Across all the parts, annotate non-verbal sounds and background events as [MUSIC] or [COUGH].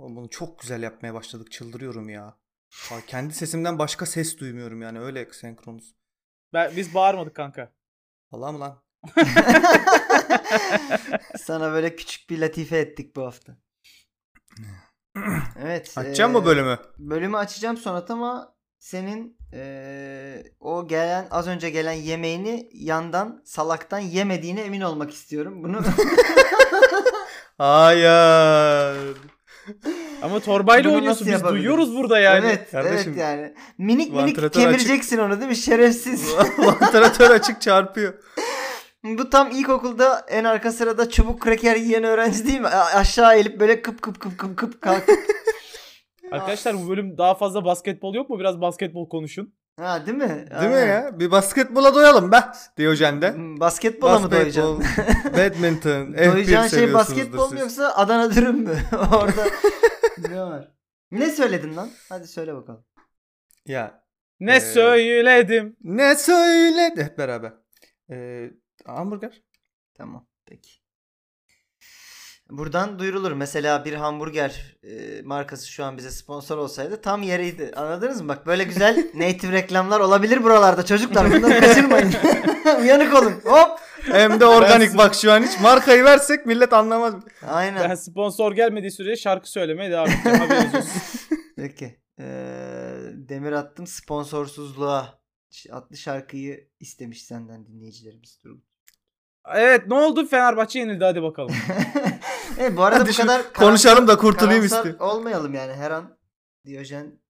Oğlum Bunu çok güzel yapmaya başladık. Çıldırıyorum ya. Aa, Kendi sesimden başka ses duymuyorum yani öyle senkronuz. Ben, biz bağırmadık kanka. Allah mı lan? [LAUGHS] Sana böyle küçük bir latife ettik bu hafta. [CLEARS THROAT] Evet. Açacağım eee, mı bölümü? Bölümü açacağım Sonat ama senin eee, o gelen az önce gelen yemeğini yandan salaktan yemediğine emin olmak istiyorum. Bunu [LAUGHS] [LAUGHS] Hayır. [LAUGHS] Ama torbayla Bunu oynuyorsun. Biz duyuyoruz burada yani. evet, kardeşim, evet yani. Minik minik kemireceksin onu değil mi? Şerefsiz. [LAUGHS] Vantilatör açık çarpıyor. [LAUGHS] Bu tam ilkokulda en arka sırada çubuk kraker yiyen öğrenci değil mi? A- aşağı eğilip böyle kıp kıp kıp kıp kıp kalkıp. Arkadaşlar bu bölüm daha fazla basketbol yok mu? Biraz basketbol konuşun. Ha değil mi? Değil mi ya? Bir basketbola doyalım be. Diyojen'de. Hmm, Basketbola mı doyacaksın? [LAUGHS] badminton, F1 [LAUGHS] Doyacağın şey basketbol mu yoksa Adana dürüm mü? [LAUGHS] Orada ne var? Ne söyledin lan? Hadi söyle bakalım. Ya Ne Ee, söyledim? ne söyledi? Hep beraber. Ee, hamburger. Tamam peki. Buradan duyurulur. Mesela bir hamburger e, markası şu an bize sponsor olsaydı tam yeriydi. Anladınız mı? Bak böyle güzel [LAUGHS] native reklamlar olabilir buralarda çocuklar. Bunları [LAUGHS] kaçırmayın. [LAUGHS] Uyanık olun. Hop. Hem de organik bak şu an hiç markayı versek millet anlamaz. Aynen. Ben sponsor gelmediği sürece şarkı söylemeye devam edeceğim. Haberiniz olsun. Peki. Ee, demir attım sponsorsuzluğa adlı şarkıyı istemiş senden dinleyicilerimiz. Dur. Evet ne oldu? Fenerbahçe yenildi hadi bakalım. [LAUGHS] evet, bu arada Hadi bu kadar konuşalım da kurtulayım istiyorum. olmayalım yani her an Diyojen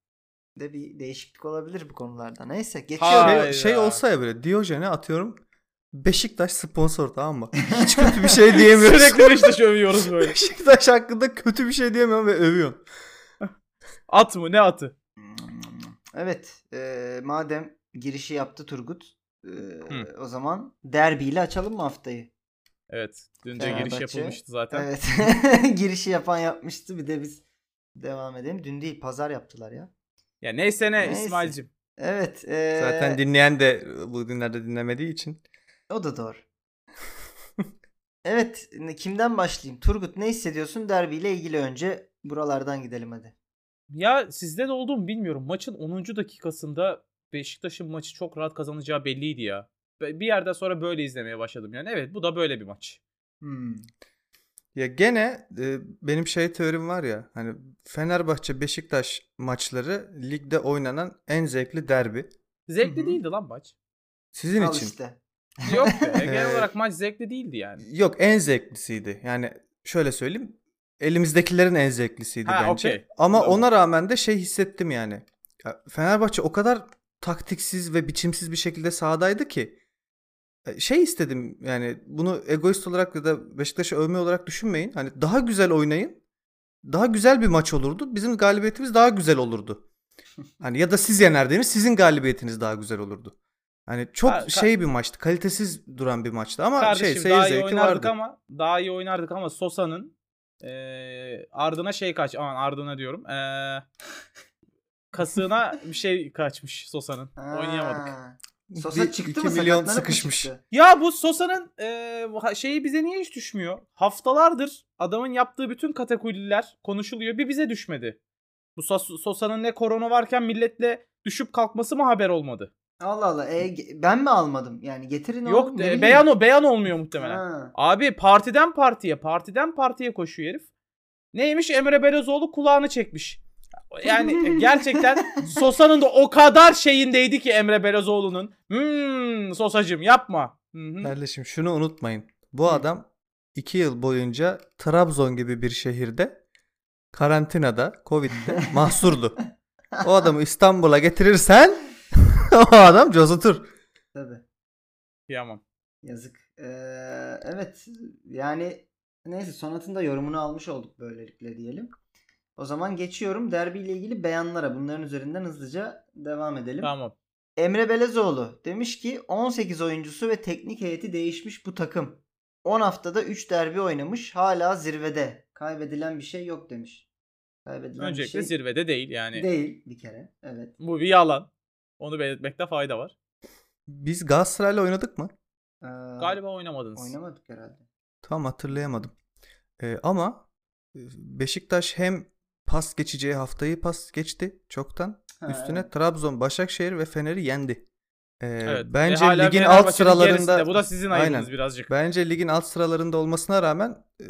de bir değişiklik olabilir bu konularda. Neyse geçiyorum. Şey, şey olsa ya böyle Diyojen'e atıyorum. Beşiktaş sponsor tamam mı? Hiç kötü bir şey [LAUGHS] diyemiyoruz. Sürekli Beşiktaş'ı övüyoruz böyle. Beşiktaş hakkında kötü bir şey diyemiyorum ve övüyorsun. At mı ne atı? Evet e, madem girişi yaptı Turgut e, o zaman derbiyle açalım mı haftayı? Evet. Dünce giriş Fenerbahçe. yapılmıştı zaten. Evet. [LAUGHS] girişi yapan yapmıştı bir de biz devam edelim. Dün değil pazar yaptılar ya. Ya neyse ne Neyse. İsmail'cim. Evet. e, Zaten dinleyen de bu günlerde dinlemediği için. O da doğru. evet. Kimden başlayayım? Turgut ne hissediyorsun derbiyle ilgili önce buralardan gidelim hadi. Ya sizde de oldu mu bilmiyorum. Maçın 10. dakikasında Beşiktaş'ın maçı çok rahat kazanacağı belliydi ya. Bir yerden sonra böyle izlemeye başladım yani. Evet bu da böyle bir maç. Hmm. Ya gene e, benim şey teorim var ya hani Fenerbahçe Beşiktaş maçları ligde oynanan en zevkli derbi. Zevkli Hı hı. değildi lan maç. Sizin Al için. işte. Yok be. [LAUGHS] Genel olarak maç zevkli değildi yani. Yok en zevklisiydi. Yani şöyle söyleyeyim. Elimizdekilerin en zevklisiydi Ha, bence. okey. Ama Tamam. ona rağmen de şey hissettim yani. Ya, Fenerbahçe o kadar taktiksiz ve biçimsiz bir şekilde sahadaydı ki e, şey istedim yani bunu egoist olarak ya da Beşiktaş'ı övme olarak düşünmeyin. Hani daha güzel oynayın. Daha güzel bir maç olurdu. Bizim galibiyetimiz daha güzel olurdu. [LAUGHS] Hani ya da siz yenerdiniz sizin galibiyetiniz daha güzel olurdu. Hani çok Ha, şey bir maçtı. Kalitesiz duran bir maçtı ama Kardeşim şey seyir daha iyi zevki vardı. ama daha iyi oynardık ama Sosa'nın eee ardına şey kaç aman ardına diyorum. Eee kasığına bir şey kaçmış Sosa'nın. Oynayamadık. Sosa Bir- çıktı iki mı? milyon Sakatlanıp sıkışmış. çıktı? Ya bu Sosa'nın eee, ha- şeyi bize niye hiç düşmüyor? Haftalardır adamın yaptığı bütün katakulliler konuşuluyor. Bir bize düşmedi. Bu Sos- Sosa'nın ne korona varken milletle düşüp kalkması mı haber olmadı? Allah Allah. E, ben mi almadım? Yani getirin oğlum, Yok e, beyan o beyan olmuyor muhtemelen. Ha. Abi partiden partiye, partiden partiye koşuyor herif. Neymiş Emre Belözoğlu kulağını çekmiş. Yani [LAUGHS] gerçekten Sosa'nın da o kadar şeyindeydi ki Emre Belözoğlu'nun. Hmm Sosacım yapma. Hı hı. Kardeşim şunu unutmayın. Bu adam iki yıl boyunca Trabzon gibi bir şehirde karantinada, Covid'de [LAUGHS] mahsurdu. O adamı İstanbul'a getirirsen [LAUGHS] o adam cozutur. Tabii. Kıyamam. Yazık. Ee, evet. Yani neyse Sonat'ın da yorumunu almış olduk böylelikle diyelim. O zaman geçiyorum derbiyle ilgili beyanlara. Bunların üzerinden hızlıca devam edelim. Tamam. Emre Belezoğlu demiş ki 18 oyuncusu ve teknik heyeti değişmiş bu takım. 10 haftada 3 derbi oynamış. Hala zirvede. Kaybedilen bir şey yok demiş. Kaybedilen Öncelikle bir şey zirvede değil yani. değil bir kere. Evet. Bu bir yalan. Onu belirtmekte fayda var. Biz Galatasaray'la oynadık mı? Ee, Galiba oynamadınız. oynamadık herhalde. Tam hatırlayamadım. Ee, ama e, Beşiktaş hem pas geçeceği haftayı pas geçti çoktan. Ha, Üstüne evet. Trabzon, Başakşehir ve Fener'i yendi. Ee, Evet. bence Ve hala ligin alt sıralarında gerisinde. Bu da sizin Aynen. birazcık. Bence ligin alt sıralarında olmasına rağmen e,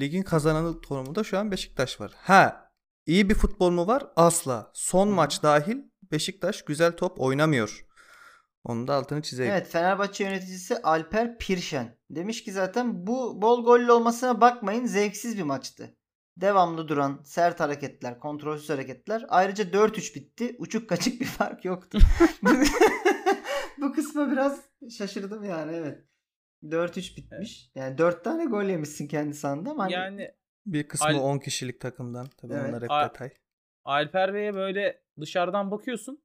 ligin kazananı konumunda şu an Beşiktaş var. Ha, iyi bir futbol mu var? Asla. Son maç dahil Beşiktaş güzel top oynamıyor. Onun da altını çizeyim. Evet Fenerbahçe yöneticisi Alper Pirşen demiş ki zaten bu bol gollü olmasına bakmayın zevksiz bir maçtı. Devamlı duran sert hareketler, kontrolsüz hareketler. Ayrıca 4-3 bitti. Uçuk kaçık bir fark yoktu. [LAUGHS] [LAUGHS] bu kısma biraz şaşırdım yani evet. 4-3 bitmiş. Yani 4 tane gol yemişsin kendi sahanda ama hani- Yani Bir kısmı Al- 10 kişilik takımdan. Tabii Evet. onlar hep A- detay. Alper Bey'e böyle dışarıdan bakıyorsun.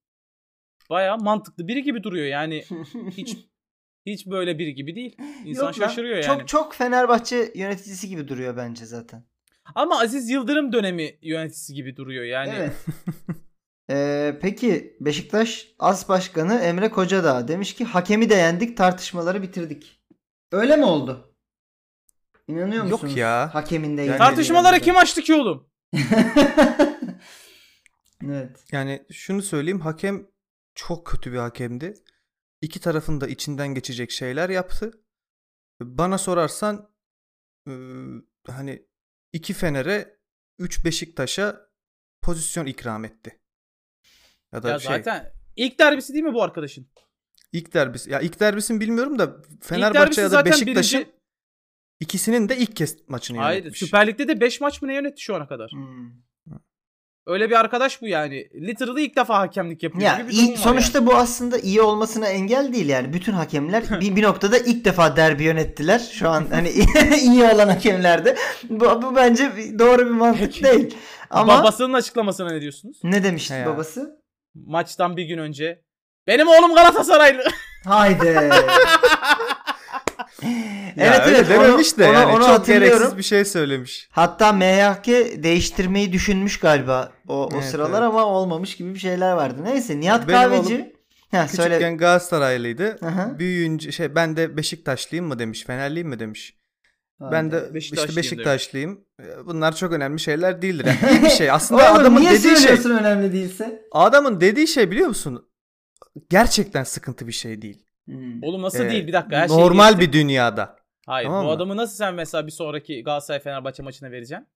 Baya mantıklı biri gibi duruyor yani. [LAUGHS] Hiç hiç böyle biri gibi değil. İnsan Yok lan, şaşırıyor yani. Çok çok Fenerbahçe yöneticisi gibi duruyor bence zaten. Ama Aziz Yıldırım dönemi yöneticisi gibi duruyor yani. Evet. Ee, peki Beşiktaş As Başkanı Emre Kocadağ demiş ki hakemi de yendik tartışmaları bitirdik. Öyle mi oldu? İnanıyor Yok musunuz? ya. Hakemin de Yani- Tartışmaları kim açtı ki oğlum? [LAUGHS] evet. Yani şunu söyleyeyim hakem çok kötü bir hakemdi. İki tarafın da içinden geçecek şeyler yaptı. Bana sorarsan e, hani iki Fener'e 3 Beşiktaş'a pozisyon ikram etti. Ya da Ya şey zaten ilk derbisi değil mi bu arkadaşın? ilk derbisi. Ya ilk derbisini bilmiyorum da Fenerbahçe ya da Beşiktaş'ın birinci- ikisinin de ilk kez maçını Hayır yönetmiş. Süper Lig'de de 5 maç mı ne yönetti şu ana kadar? Hmm. Öyle bir arkadaş bu yani. Literally ilk defa hakemlik yapıyor Ya gibi bir iyi- sonuçta bu aslında iyi olmasına engel değil yani. Bütün hakemler [LAUGHS] bir, bir noktada ilk defa derbi yönettiler. Şu an hani [LAUGHS] iyi olan hakemlerde. Bu, bu bence doğru bir mantık Peki. değil. yani. Ama Babasının açıklamasına ne diyorsunuz? ne demişti ya. babası? Maçtan bir gün önce. Benim oğlum Galatasaraylı. Haydi. [LAUGHS] Evet evet dememiş de onu, yani onu çok hatırlıyorum. gereksiz bir şey söylemiş. Hatta MHK değiştirmeyi düşünmüş galiba o, o Evet, sıralar evet. ama olmamış gibi bir şeyler vardı. Neyse Nihat Benim Kahveci. Ha, Küçükken söyle. Galatasaraylıydı. Aha. Büyüyünce şey ben de Beşiktaşlıyım mı demiş, Fenerliyim mi demiş. Ben de Beşiktaşlıyım işte demiş. Beşiktaşlıyım. Ee, Bunlar çok önemli şeyler değildir. Yani [LAUGHS] iyi bir şey. Aslında Oğlum adamın niye dediği şey önemli değilse? adamın dediği şey biliyor musun? Gerçekten sıkıntı bir şey değil. Hmm. Oğlum nasıl Ee, değil bir dakika her şeyi Normal geçtim. bir dünyada. Hayır Tamam bu mı? adamı nasıl sen mesela bir sonraki Galatasaray Fenerbahçe maçına vereceksin?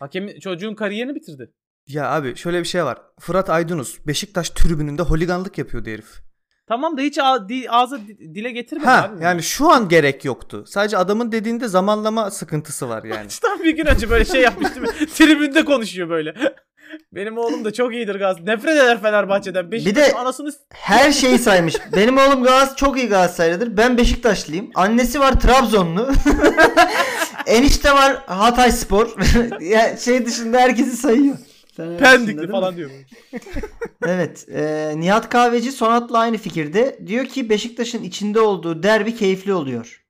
Hakem çocuğun kariyerini bitirdi. Ya abi şöyle bir şey var. Fırat Aydınus Beşiktaş tribününde holiganlık yapıyordu herif. Tamam da hiç ağza di- dile getirmedi Ha abi. yani şu an gerek yoktu. Sadece adamın dediğinde zamanlama sıkıntısı var yani. [LAUGHS] Tam bir gün önce böyle şey yapmış değil mi? Tribünde konuşuyor böyle. Benim oğlum da çok iyidir Galatasaray. Nefret eder Fenerbahçe'den. Beşiktaş de- anasını Her şeyi saymış. Benim oğlum Galatasaray çok iyi Galatasaraylıdır. Ben Beşiktaşlıyım. Annesi var Trabzonlu. [LAUGHS] Enişte var Hatay Spor. [LAUGHS] ya şey dışında herkesi sayıyor. Pendikli falan diyor. [LAUGHS] Evet. e, Nihat Kahveci Sonat'la aynı fikirde. Diyor ki Beşiktaş'ın içinde olduğu derbi keyifli oluyor.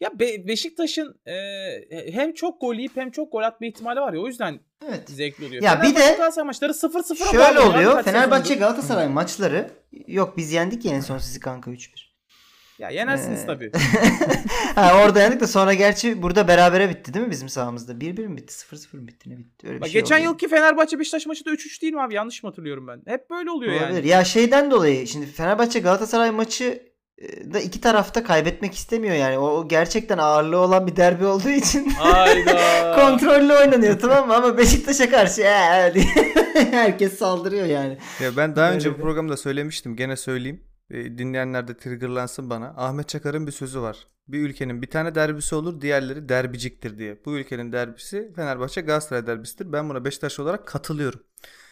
Ya Be- Beşiktaş'ın e, hem çok gol yiyip hem çok gol atma ihtimali var ya o yüzden Evet. zevkli oluyor. Ya bir de Galatasaray maçları 0-0 Şöyle oluyor. Fenerbahçe. Galatasaray maçları yok biz yendik ya en son sizi kanka 3-1. Ya yenersiniz Ee, tabii. [LAUGHS] ha orada yendik de sonra gerçi burada berabere bitti değil mi bizim sahamızda? 1-1 mi bitti? 0-0 mı bitti? Ne bitti? Öyle bir Bak şey geçen oldu. yılki Fenerbahçe Beşiktaş maçı da 3-3 değil mi abi? Yanlış mı hatırlıyorum ben? Hep böyle oluyor Olabilir. yani. Ya şeyden dolayı şimdi Fenerbahçe Galatasaray maçı da iki tarafta kaybetmek istemiyor yani. O, gerçekten ağırlığı olan bir derbi olduğu için [LAUGHS] kontrollü oynanıyor tamam mı? Ama Beşiktaş'a karşı "Ee," diye [LAUGHS] herkes saldırıyor yani. Ya ben daha Böyle önce bu programda söylemiştim. Gene söyleyeyim. Dinleyenler de triggerlansın bana. Ahmet Çakar'ın bir sözü var. Bir ülkenin bir tane derbisi olur, diğerleri derbiciktir diye. Bu ülkenin derbisi Fenerbahçe Galatasaray derbisidir. Ben buna Beşiktaş olarak katılıyorum.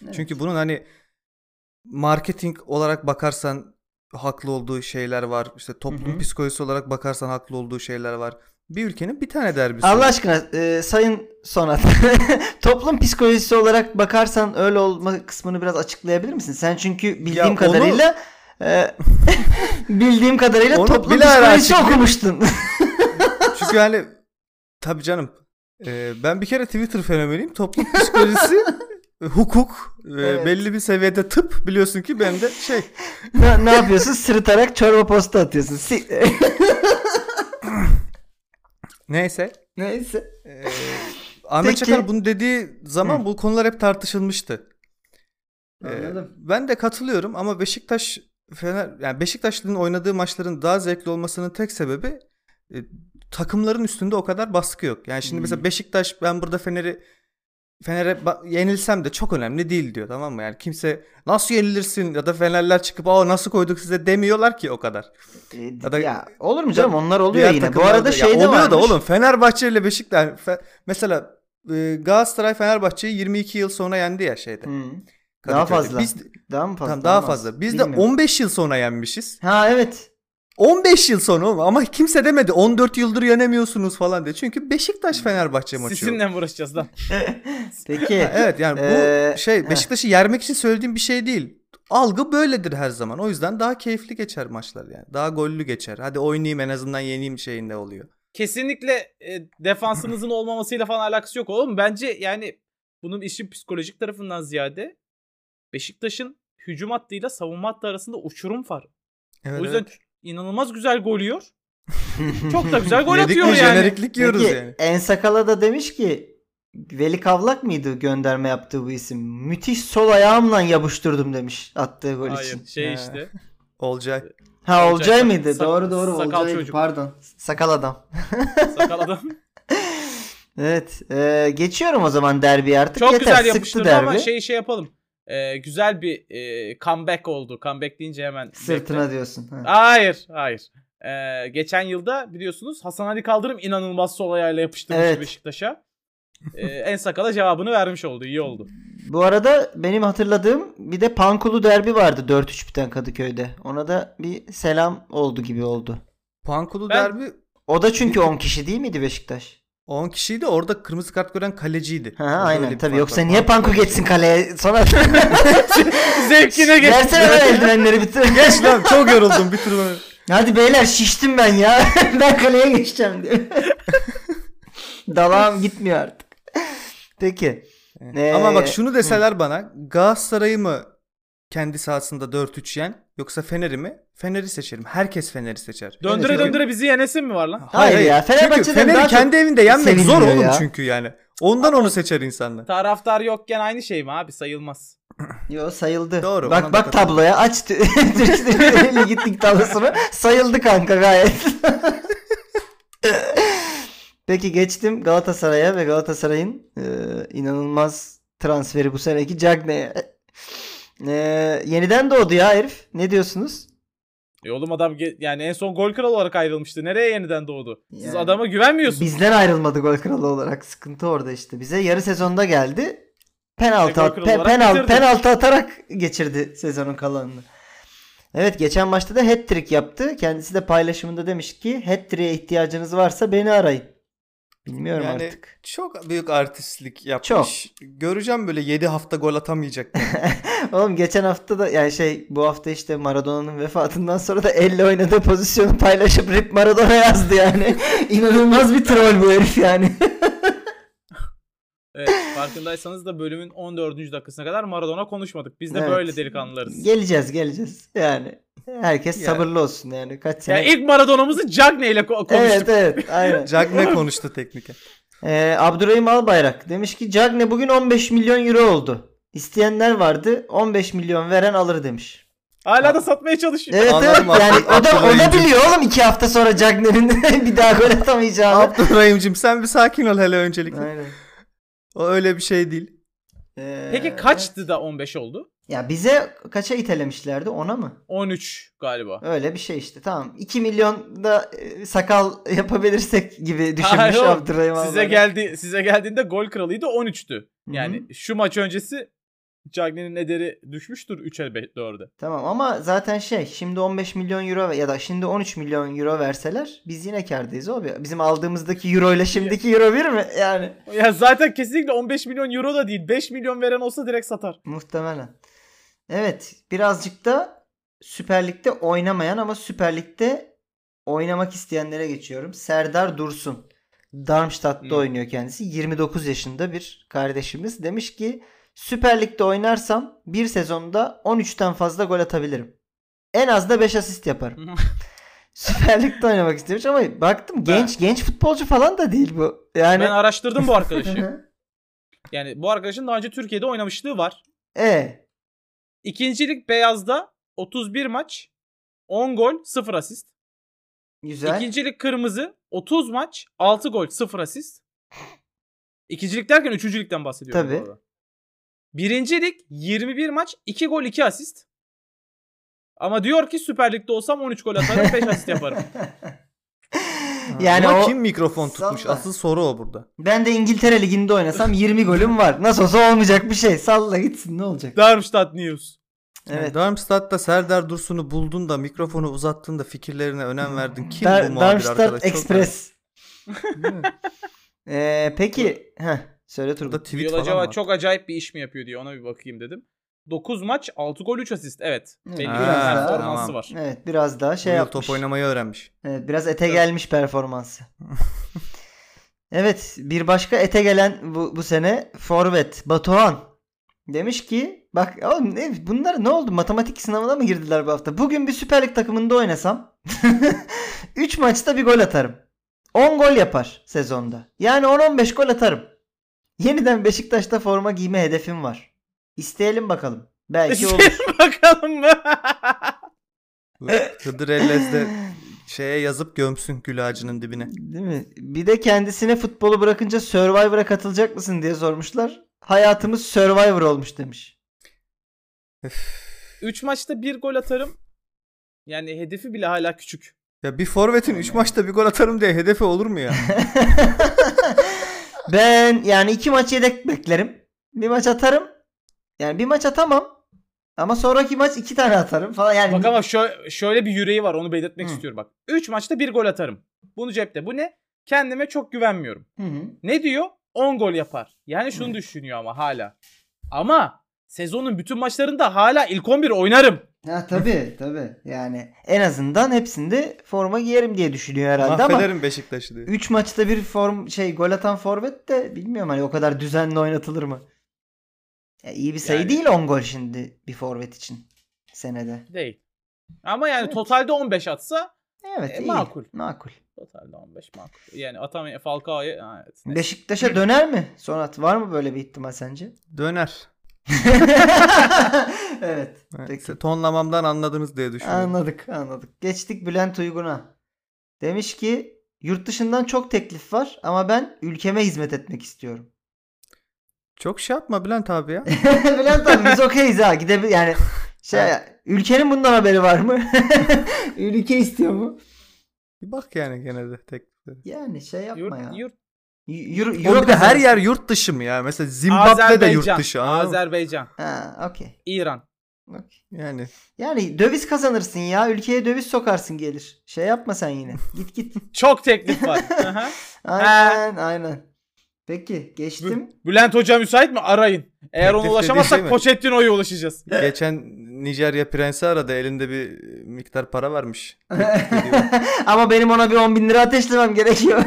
Evet. Çünkü bunun hani marketing olarak bakarsan haklı olduğu şeyler var. İşte toplum Hı hı. psikolojisi olarak bakarsan haklı olduğu şeyler var. Bir ülkenin bir tane derbisi. Allah var. aşkına e, Sayın Sonat [LAUGHS] toplum psikolojisi olarak bakarsan öyle olma kısmını biraz açıklayabilir misin? Sen çünkü bildiğim Ya onu- kadarıyla e, [LAUGHS] bildiğim kadarıyla Onu toplum psikolojisi açıklayayım. okumuştun. [LAUGHS] Çünkü hani tabii canım e, ben bir kere Twitter fenomeniyim. Toplum psikolojisi, hukuk, e, Evet. belli bir seviyede tıp biliyorsun ki benim de şey [LAUGHS] ne, ne yapıyorsun? Sırıtarak çorba posta atıyorsun. Si- [LAUGHS] neyse Neyse. e, Ahmet Peki. Çakar bunu dediği zaman Hı. bu konular hep tartışılmıştı. Ee, Anladım. ben de katılıyorum ama Beşiktaş Fener yani Beşiktaşlı'nın oynadığı maçların daha zevkli olmasının tek sebebi e, takımların üstünde o kadar baskı yok. Yani şimdi Hmm. mesela Beşiktaş ben burada Fener'i Fener'e yenilsem de çok önemli değil diyor tamam mı? Yani kimse nasıl yenilirsin ya da Fenerler çıkıp aa nasıl koyduk size demiyorlar ki o kadar. Ee, Ya da- ya olur mu canım onlar oluyor yine. Bu arada şey de oluyor varmış. da oğlum Fenerbahçe ile Beşiktaş Fe- mesela e, Galatasaray Fenerbahçe'yi 22 yıl sonra yendi ya şeyde. Kadıköy'de. Daha fazla. Biz Daha mı fazla? Tamam, daha az? fazla. Biz de Bilmiyorum. 15 yıl sonra yenmişiz. Ha evet. 15 yıl sonra oğlum ama kimse demedi 14 yıldır yenemiyorsunuz falan diye. Çünkü Beşiktaş Fenerbahçe maçı. Sizinle mi uğraşacağız lan? [LAUGHS] Peki. Evet yani bu Ee, şey. Beşiktaş'ı yermek için söylediğim bir şey değil. Algı böyledir her zaman. O yüzden daha keyifli geçer maçlar yani. Daha gollü geçer. Hadi oynayayım en azından yeneyim şeyinde oluyor. Kesinlikle e, defansınızın [LAUGHS] olmamasıyla falan alakası yok oğlum. Bence yani bunun işin psikolojik tarafından ziyade Beşiktaş'ın hücum hattıyla savunma hattı arasında uçurum var. Evet, o yüzden evet. İnanılmaz güzel gol yiyor. [LAUGHS] Çok da güzel gol atıyor yani. jeneriklik yiyoruz Peki yani. Ensakala da demiş ki Veli Kavlak mıydı gönderme yaptığı bu isim? Müthiş sol ayağımla yapıştırdım demiş attığı gol Hayır için. şey Ha. işte. Olcay. Ha Olcay Olcay mıydı? sak- doğru doğru sakal Olcay'dı çocuk. pardon. Sakal adam. Sakal adam. [LAUGHS] Evet. e, geçiyorum o zaman derbi artık. Çok Yeter, güzel sıktı yapıştırdı derbi. ama şey şey yapalım. E, güzel bir e, comeback oldu. Comeback deyince hemen. Sırtına bekle. diyorsun. Ha. Hayır, hayır. Ee, geçen yılda biliyorsunuz Hasan Ali Kaldırım inanılmaz sol ayağıyla yapıştırmış Evet. Beşiktaş'a. Ee, en sakala cevabını vermiş oldu. iyi oldu. Bu arada benim hatırladığım bir de Pankulu derbi vardı 4-3 biten Kadıköy'de. Ona da bir selam oldu gibi oldu. Pankulu Ben- derbi O da çünkü 10 kişi değil miydi Beşiktaş? 10 kişiydi orada kırmızı kart gören kaleciydi. Ha aynen tabii yoksa var. niye Panku geçsin kaleye sonra [LAUGHS] Zevkine geç. Versene lan eldivenleri bitir. Geç lan çok yoruldum bir bunu. Hadi beyler şiştim ben ya. [LAUGHS] ben kaleye geçeceğim diyor. [LAUGHS] Dalağım gitmiyor artık. Peki. Ee, Ama bak şunu deseler bana Galatasaray'ı mı kendi sahasında 4-3 yen yoksa Fener'i mi? Fener'i seçerim. Herkes Fener'i seçer. Döndüre Evet, döndüre bizi yenesin mi var lan? Hayır ya, Fenerbahçe'den Çünkü daha Fener'i çok kendi evinde yenmek zor oğlum ya. çünkü yani. Ondan onu seçer insanlar. Taraftar yokken aynı şey mi abi? Sayılmaz. Yo sayıldı. Doğru, Bak bak tabloya aç Türk Lig'in tablosunu. Sayıldı kanka gayet. [LAUGHS] Peki geçtim Galatasaray'a ve Galatasaray'ın e, inanılmaz transferi bu seneki Cagney'e. E, yeniden doğdu ya herif. Ne diyorsunuz? E oğlum adam yani en son gol kralı olarak ayrılmıştı. Nereye yeniden doğdu? Siz Yani- adama güvenmiyorsunuz. Bizden ayrılmadı gol kralı olarak. Sıkıntı orada işte. Bize yarı sezonda geldi. Penaltı, gol at, pe- penaltı, bitirdi. penaltı atarak geçirdi sezonun kalanını. Evet geçen maçta da hat-trick yaptı. Kendisi de paylaşımında demiş ki hat-trick'e ihtiyacınız varsa beni arayın. Bilmiyorum Yani artık. çok büyük artistlik yapmış. Çok. Göreceğim böyle 7 hafta gol atamayacak. [LAUGHS] Oğlum geçen hafta da yani şey bu hafta işte Maradona'nın vefatından sonra da elle oynadığı pozisyonu paylaşıp Rip Maradona yazdı yani. [LAUGHS] İnanılmaz bir troll bu herif yani. Evet, farkındaysanız da bölümün 14. dakikasına kadar Maradona konuşmadık. Biz de Evet. böyle delikanlılarız. Geleceğiz geleceğiz yani. Herkes Ya. sabırlı olsun yani. Kaç sene. Yani ilk Maradona'mızı Cagney ile ko- konuştuk. Evet evet aynen. [LAUGHS] Jack ne konuştu teknike? Ee, Abdurrahim Albayrak demiş ki Cagne bugün 15 milyon euro oldu. İsteyenler vardı 15 milyon veren alır demiş. Hala da satmaya çalışıyor. Evet Anladım evet yani o da, o da biliyor oğlum 2 hafta sonra Cagne'nin [LAUGHS] bir daha gol atamayacağını. Abdurrahim'cim sen bir sakin ol hele öncelikle. Aynen. O öyle bir şey değil. Ee, Peki kaçtı da 15 oldu? Ya bize kaça itelemişlerdi ona mı? 13 galiba. Öyle bir şey işte tamam. 2 milyon da e, sakal [LAUGHS] yapabilirsek gibi Hayır düşünmüş oğlum, Abdurrahim Size geldi size geldiğinde gol kralıydı 13'tü. Hı hı. Yani şu maç öncesi Cagney'in ederi düşmüştür 3'e 4'e. Tamam ama zaten şey şimdi 15 milyon euro ya da şimdi 13 milyon euro verseler biz yine kârdayız abi. Bizim aldığımızdaki euro ile şimdiki euro bir mi? Yani Ya zaten kesinlikle 15 milyon euro da değil. 5 milyon veren olsa direkt satar. muhtemelen. Evet birazcık da Süper Lig'de oynamayan ama Süper Lig'de oynamak isteyenlere geçiyorum. Serdar Dursun. Darmstadt'ta Hmm. oynuyor kendisi. 29 yaşında bir kardeşimiz. Demiş ki Süper Lig'de oynarsam bir sezonda 13'ten fazla gol atabilirim. En az da 5 asist yaparım. [LAUGHS] Süper Lig'de oynamak istemiş ama baktım genç genç futbolcu falan da değil bu. Yani Ben araştırdım bu arkadaşı. [LAUGHS] Yani bu arkadaşın daha önce Türkiye'de oynamışlığı var. e İkincilik beyazda 31 maç, 10 gol, 0 asist. güzel. İkincilik kırmızı 30 maç, 6 gol, 0 asist. İkincilik derken üçüncülükten bahsediyorum. Tabii. bu arada. Birincilik 21 maç, 2 gol, 2 asist. Ama diyor ki Süper Lig'de olsam 13 gol atarım, 5 [LAUGHS] asist yaparım. [LAUGHS] Yani Ama o- kim mikrofon tutmuş? Salla. Asıl soru o burada. Ben de İngiltere Ligi'nde oynasam 20 golüm var. Nasıl olsa olmayacak bir şey. Salla gitsin ne olacak? Darmstadt News. Evet. Evet. Darmstadt'ta Serdar Dursun'u buldun da mikrofonu uzattın da fikirlerine önem verdin. Kim Dar- bu muhabir Darmstadt arkadaş? Çok Express. [LAUGHS] Ee, peki. Heh, söyle Burada Turgut. tweet Diyor falan acaba var. çok acayip bir iş mi yapıyor diye ona bir bakayım dedim. 9 maç, 6 gol, 3 asist. Evet. Belli bir performansı tamam. var. Evet biraz daha Bu şey yıl yapmış. top oynamayı öğrenmiş. Evet, biraz ete gelmiş performansı. [LAUGHS] evet bir başka ete gelen bu, bu sene Forvet Batuhan. Demiş ki bak oğlum ne, bunlar ne oldu matematik sınavına mı girdiler bu hafta? Bugün bir Süper Lig takımında oynasam [LAUGHS] 3 maçta bir gol atarım. 10 gol yapar sezonda. Yani 10-15 gol atarım. Yeniden Beşiktaş'ta forma giyme hedefim var. İsteyelim bakalım. Belki olur. [LAUGHS] Bakalım mı? Hıdır Ellez'de şeye yazıp gömsün gül ağacının dibine. Değil mi? Bir de kendisine futbolu bırakınca Survivor'a katılacak mısın diye sormuşlar. Hayatımız Survivor olmuş demiş. 3 maçta 1 gol atarım. Yani hedefi bile hala küçük. Ya bir forvetin 3 maçta bir gol atarım diye hedefi olur mu ya? [LAUGHS] ben yani iki maç yedek beklerim. Bir maç atarım. Yani bir maç atamam. Ama sonraki maç iki tane atarım falan. Yani Bak ama şö- şöyle bir yüreği var onu belirtmek Hı. istiyorum bak. 3 maçta 1 gol atarım. Bunu cepte. Bu ne? Kendime çok güvenmiyorum. Hı hı. Ne diyor? 10 gol yapar. Yani şunu düşünüyor ama hala. Ama sezonun bütün maçlarında hala ilk 11 oynarım. Ha tabii [LAUGHS] tabii. Yani en azından hepsinde forma giyerim diye düşünüyor herhalde ama Mahvederim Beşiktaş'ı diye. 3 maçta bir form şey gol atan forvet de bilmiyorum hani o kadar düzenli oynatılır mı? Ya iyi bir sayı Yani- değil 10 gol şimdi bir forvet için senede. Değil. Ama yani Evet. totalde 15 atsa Evet E, iyi. makul. Makul. totalde 15 makul. Yani atamay Falcao'yu evet. Beşiktaş'a döner mi? Sonat var mı böyle bir ihtimal sence? Döner. [LAUGHS] evet. Evet, Peki. Tonlamamdan anladınız diye düşünüyorum. Anladık anladık. Geçtik Bülent Uygun'a. Demiş ki yurt dışından çok teklif var ama ben ülkeme hizmet etmek istiyorum. Çok şey yapma Bülent abi ya. [LAUGHS] Bülent abi biz okeyiz ha. Gidebil yani [LAUGHS] şey ülkenin bundan haberi var mı? Ülke istiyor mu? Bir bak yani gene de teklifleri. Yani şey yapma ya. Yurt, yurt Y- Euro, Oğlum Euro bir de her yer yurt dışı mı ya? Mesela Zimbabwe de yurt dışı. anladın? Azerbaycan. Ha, okey. İran. okey. Yani Yani döviz kazanırsın ya. Ülkeye döviz sokarsın gelir. Şey yapma sen yine. [LAUGHS] Git git. Çok teklif var. [LAUGHS] Aynen aynen. Peki geçtim. Bülent Hoca müsait mi? Arayın. Eğer Teklif ona ulaşamazsak şey? Pochettino'ya ulaşacağız. [LAUGHS] geçen Nijerya prensi aradı. Elinde bir miktar para varmış. Ama benim ona bir 10 bin lira ateşlemem gerekiyor.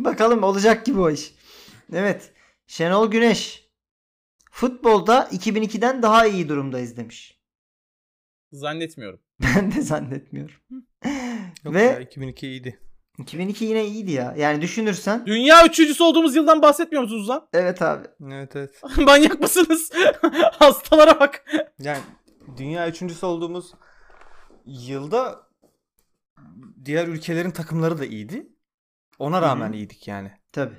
[LAUGHS] Bakalım olacak gibi o iş. Evet. Şenol Güneş. Futbolda 2002'den daha iyi durumdayız demiş. Zannetmiyorum. [LAUGHS] Ben de zannetmiyorum. [LAUGHS] Yok Ve ya 2002 iyiydi. 2002 yine iyiydi ya. Yani düşünürsen. Dünya üçüncüsü olduğumuz yıldan bahsetmiyor musunuz lan? Evet abi. Evet evet. Manyak mısınız? Hastalara bak. Yani dünya üçüncüsü olduğumuz yılda diğer ülkelerin takımları da iyiydi. Ona rağmen Hı hı. iyiydik yani. Tabi.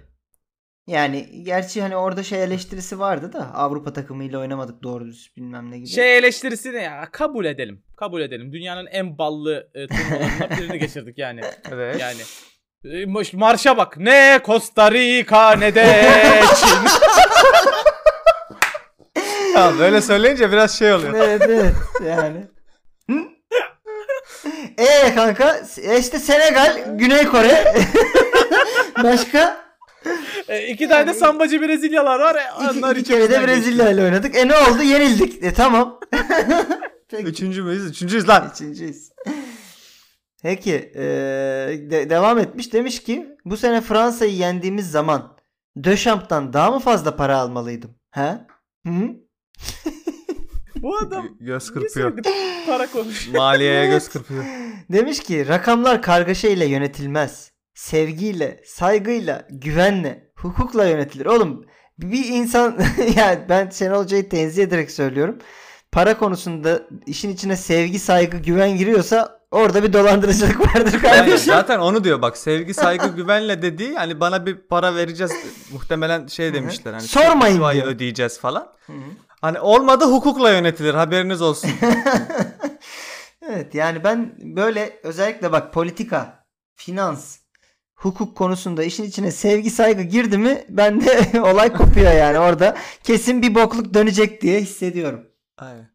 Yani gerçi hani orada şey eleştirisi vardı da Avrupa takımıyla oynamadık doğru düz bilmem ne gibi. Şey eleştirisi ne ya? Kabul edelim. Kabul edelim. Dünyanın en ballı e, turnuvalarından birini geçirdik yani. [LAUGHS] Evet. Yani e, mar- marşa bak. Ne Costa Rica ne de [LAUGHS] Çin. Ya böyle söyleyince biraz şey oluyor. evet evet yani. Eee kanka e işte Senegal, Güney Kore. [LAUGHS] Başka? E, iki tane de sambacı Brezilyalar var. E, İki, onlar iki kere de Brezilya ile oynadık. E ne oldu? Yenildik. E tamam. [LAUGHS] Peki. Üçüncü müyüz? Üçüncüyüz lan. Üçüncüyüz. Peki e, de- devam etmiş demiş ki bu sene Fransa'yı yendiğimiz zaman Döşamp'tan daha mı fazla para almalıydım? He? Hı? [LAUGHS] Bu adam Göz kırpıyor. para konuşuyor? Maliyeye göz kırpıyor. Demiş ki rakamlar kargaşa ile yönetilmez. Sevgiyle, saygıyla, güvenle, hukukla yönetilir. Oğlum bir insan [LAUGHS] yani ben Şenol Hoca'yı tenzih ederek söylüyorum. Para konusunda işin içine sevgi, saygı, güven giriyorsa orada bir dolandırıcılık [LAUGHS] vardır Yani kardeşim. zaten onu diyor bak sevgi saygı güvenle dediği hani bana bir para vereceğiz muhtemelen şey demişler hani Sormayın diyor. ödeyeceğiz falan. Hı hı. Hani olmadı hukukla yönetilir haberiniz olsun. [LAUGHS] evet yani ben böyle özellikle bak politika, finans, hukuk konusunda işin içine sevgi saygı girdi mi bende [LAUGHS] olay kopuyor yani orada kesin bir bokluk dönecek diye hissediyorum. Aynen.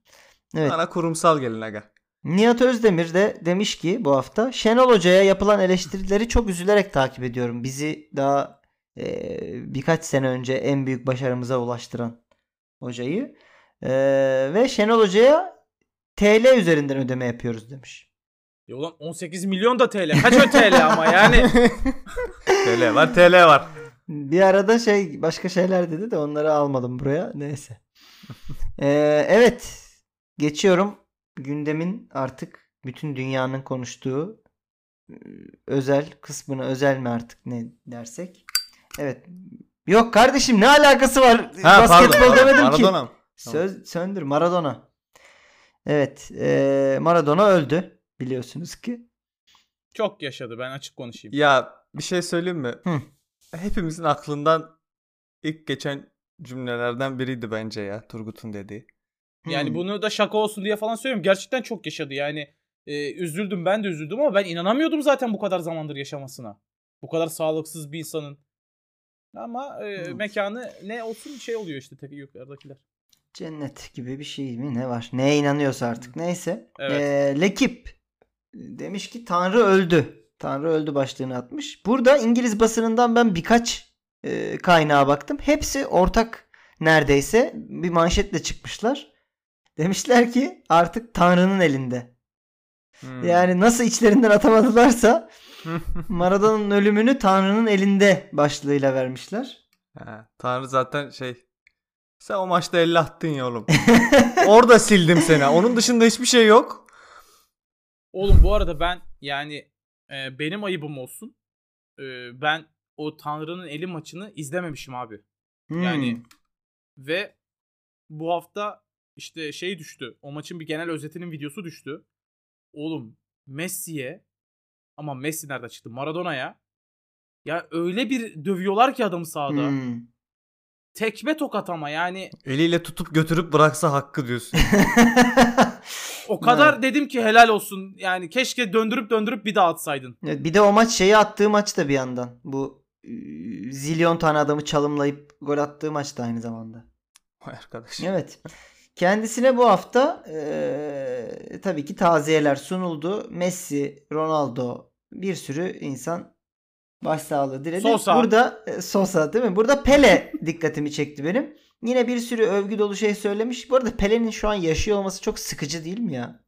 Evet. Bana kurumsal gelin aga. Nihat Özdemir de demiş ki bu hafta Şenol Hoca'ya yapılan eleştirileri çok üzülerek takip ediyorum. Bizi daha e, birkaç sene önce en büyük başarımıza ulaştıran hocayı. E, ve Şenol Hoca'ya TL üzerinden ödeme yapıyoruz demiş. Ya ulan 18 milyon da TL. Kaç o TL ama yani. [LAUGHS] TL var TL var. Bir arada şey başka şeyler dedi de onları almadım buraya. Neyse. [LAUGHS] Ee, evet. Geçiyorum. Gündemin artık bütün dünyanın konuştuğu e, özel kısmını özel mi artık ne dersek. Evet. Yok kardeşim ne alakası var? Ha Basketbol pardon. demedim Maradona ki. mı? Söz söndür Maradona. Evet. e, Maradona öldü biliyorsunuz ki. Çok yaşadı ben açık konuşayım. Ya bir şey söyleyeyim mi? Hı. Hepimizin aklından ilk geçen cümlelerden biriydi bence ya Turgut'un dediği. Yani bunu da şaka olsun diye falan söylüyorum. Gerçekten çok yaşadı yani. e, üzüldüm ben de üzüldüm ama ben inanamıyordum zaten bu kadar zamandır yaşamasına. Bu kadar sağlıksız bir insanın. Ama e, Evet. mekanı ne olsun şey oluyor işte tek yukarıdakiler. Cennet gibi bir şey mi ne var? Neye inanıyorsa artık. Neyse. Evet. Ee, Lekip demiş ki Tanrı öldü. Tanrı öldü başlığını atmış. Burada İngiliz basınından ben birkaç e, kaynağa baktım. Hepsi ortak neredeyse bir manşetle çıkmışlar. Demişler ki artık Tanrı'nın elinde. Hmm. Yani nasıl içlerinden atamadılarsa [LAUGHS] Maradona'nın ölümünü Tanrı'nın elinde başlığıyla vermişler. Ha, Tanrı zaten şey sen o maçta 50 attın ya oğlum. [LAUGHS] Orada sildim seni. Onun dışında hiçbir şey yok. Oğlum bu arada ben yani e, benim ayıbım olsun. E, ben o Tanrı'nın eli maçını izlememişim abi. Hmm. Yani ve bu hafta işte şey düştü. O maçın bir genel özetinin videosu düştü. Oğlum Messi'ye ama Messi nerede çıktı? Maradona'ya ya öyle bir dövüyorlar ki adamı sahada. Hmm. Tekme tokat ama yani Eliyle tutup götürüp bıraksa hakkı diyorsun. [LAUGHS] o kadar dedim ki helal olsun. Yani keşke döndürüp döndürüp bir daha atsaydın. Evet, bir de o maç şeyi attığı maç da bir yandan. Bu e, zilyon tane adamı çalımlayıp gol attığı maç da aynı zamanda. Vay arkadaş. Evet. Kendisine bu hafta e, tabii ki taziyeler sunuldu. Messi, Ronaldo bir sürü insan başsağlığı diledi. Sosa. Burada e, Sosa değil mi? Burada Pele dikkatimi çekti benim. Yine bir sürü övgü dolu şey söylemiş. Bu arada Pele'nin şu an yaşıyor olması çok sıkıcı değil mi ya?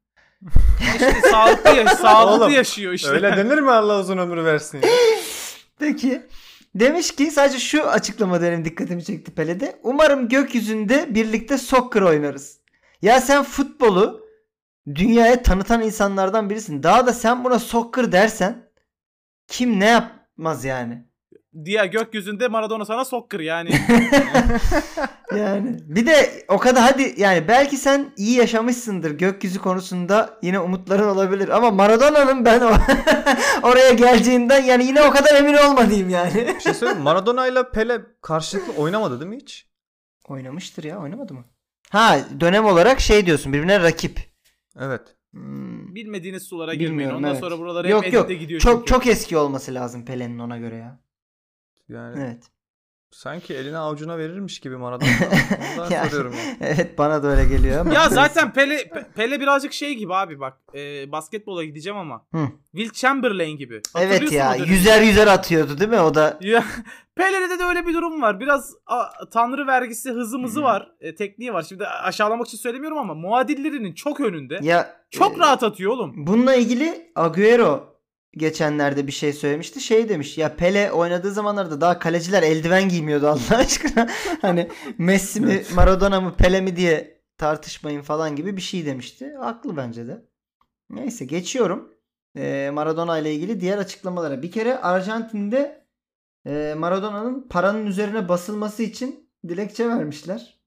[LAUGHS] İşte sağlıklı, yaş- sağlıklı Oğlum, yaşıyor işte. Öyle denir mi Allah uzun ömür versin? ya? [LAUGHS] Peki. Demiş ki sadece şu açıklama benim dikkatimi çekti Pele'de. Umarım gökyüzünde birlikte soccer oynarız. Ya sen futbolu dünyaya tanıtan insanlardan birisin. Daha da sen buna soccer dersen kim ne yapmaz yani? Diğer gökyüzünde Maradona sana soccer yani. [LAUGHS] Yani bir de o kadar hadi yani belki sen iyi yaşamışsındır gökyüzü konusunda yine umutların olabilir ama Maradona'nın ben o [LAUGHS] oraya geleceğinden yani yine o kadar emin olmadığım yani. Bir şey söyleyeyim? Maradona ile Pele karşılıklı oynamadı değil mi hiç? Oynamıştır ya oynamadı mı? Ha dönem olarak şey diyorsun birbirine rakip. Evet. Hmm. Bilmediğiniz sulara girmeyin. Bilmiyorum, Ondan evet. sonra buralara hep Yok yok gidiyor çok çünkü. çok eski olması lazım Pelé'nin ona göre ya. Yani Evet. sanki eline avucuna verirmiş gibi Maradona. [LAUGHS] Yani- soruyorum ya. [LAUGHS] Evet bana da öyle geliyor ama. Ya zaten Pele Pe- Pele birazcık şey gibi abi bak. E, basketbola gideceğim ama. Hı. Will Chamberlain gibi. Evet ya yüzer yüzer atıyordu değil mi o da? [LAUGHS] Ya, Pele'de de öyle bir durum var. Biraz a, tanrı vergisi hızımızı var. E, tekniği var. Şimdi aşağılamak için söylemiyorum ama muadillerinin çok önünde. Ya çok e, rahat atıyor oğlum. Bununla ilgili Agüero geçenlerde bir şey söylemişti. Şey demiş ya Pele oynadığı zamanlarda daha kaleciler eldiven giymiyordu Allah [LAUGHS] aşkına. hani Messi mi. Maradona mı Pele mi diye tartışmayın falan gibi bir şey demişti. Haklı bence de. Neyse geçiyorum. Ee, Maradona ile ilgili diğer açıklamalara. Bir kere Arjantin'de e, Maradona'nın paranın üzerine basılması için dilekçe vermişler.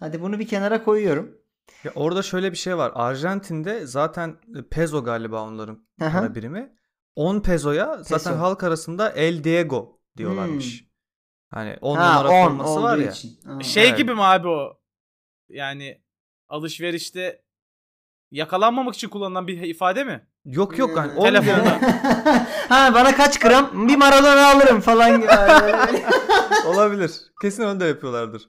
Hadi bunu bir kenara koyuyorum. Ya orada şöyle bir şey var. Arjantin'de zaten peso galiba onların para birimi. 10 pezoya zaten Peso. halk arasında El Diego diyorlarmış. Hani 10 ha, numara 10 forması var ya. için. Ha. Şey Evet. gibi mi abi o? Yani alışverişte yakalanmamak için kullanılan bir ifade mi? Yok yok hani Hmm. 10 Telefonda. lira [LAUGHS] ha bana kaç gram? Bir Maradona alırım falan gibi. [LAUGHS] Olabilir. Kesin onu da yapıyorlardır.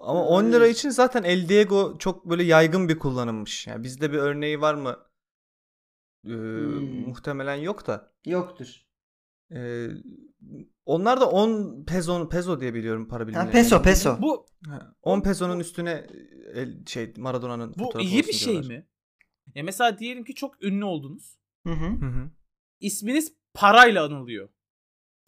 Ama 10 lira için zaten El Diego çok böyle yaygın bir kullanılmış. Yani bizde bir örneği var mı? Ee, Hmm. Muhtemelen yok da. Yoktur. Ee, onlar da 10 peso peso diye biliyorum para birimleri. Ha, peso peso. Bu 10 pesonun üstüne el, şey Maradona'nın bu fotoğrafı iyi bir şey diyorlar. mi? Ya mesela diyelim ki çok ünlü oldunuz. Hı hı. Hı hı. İsminiz parayla anılıyor.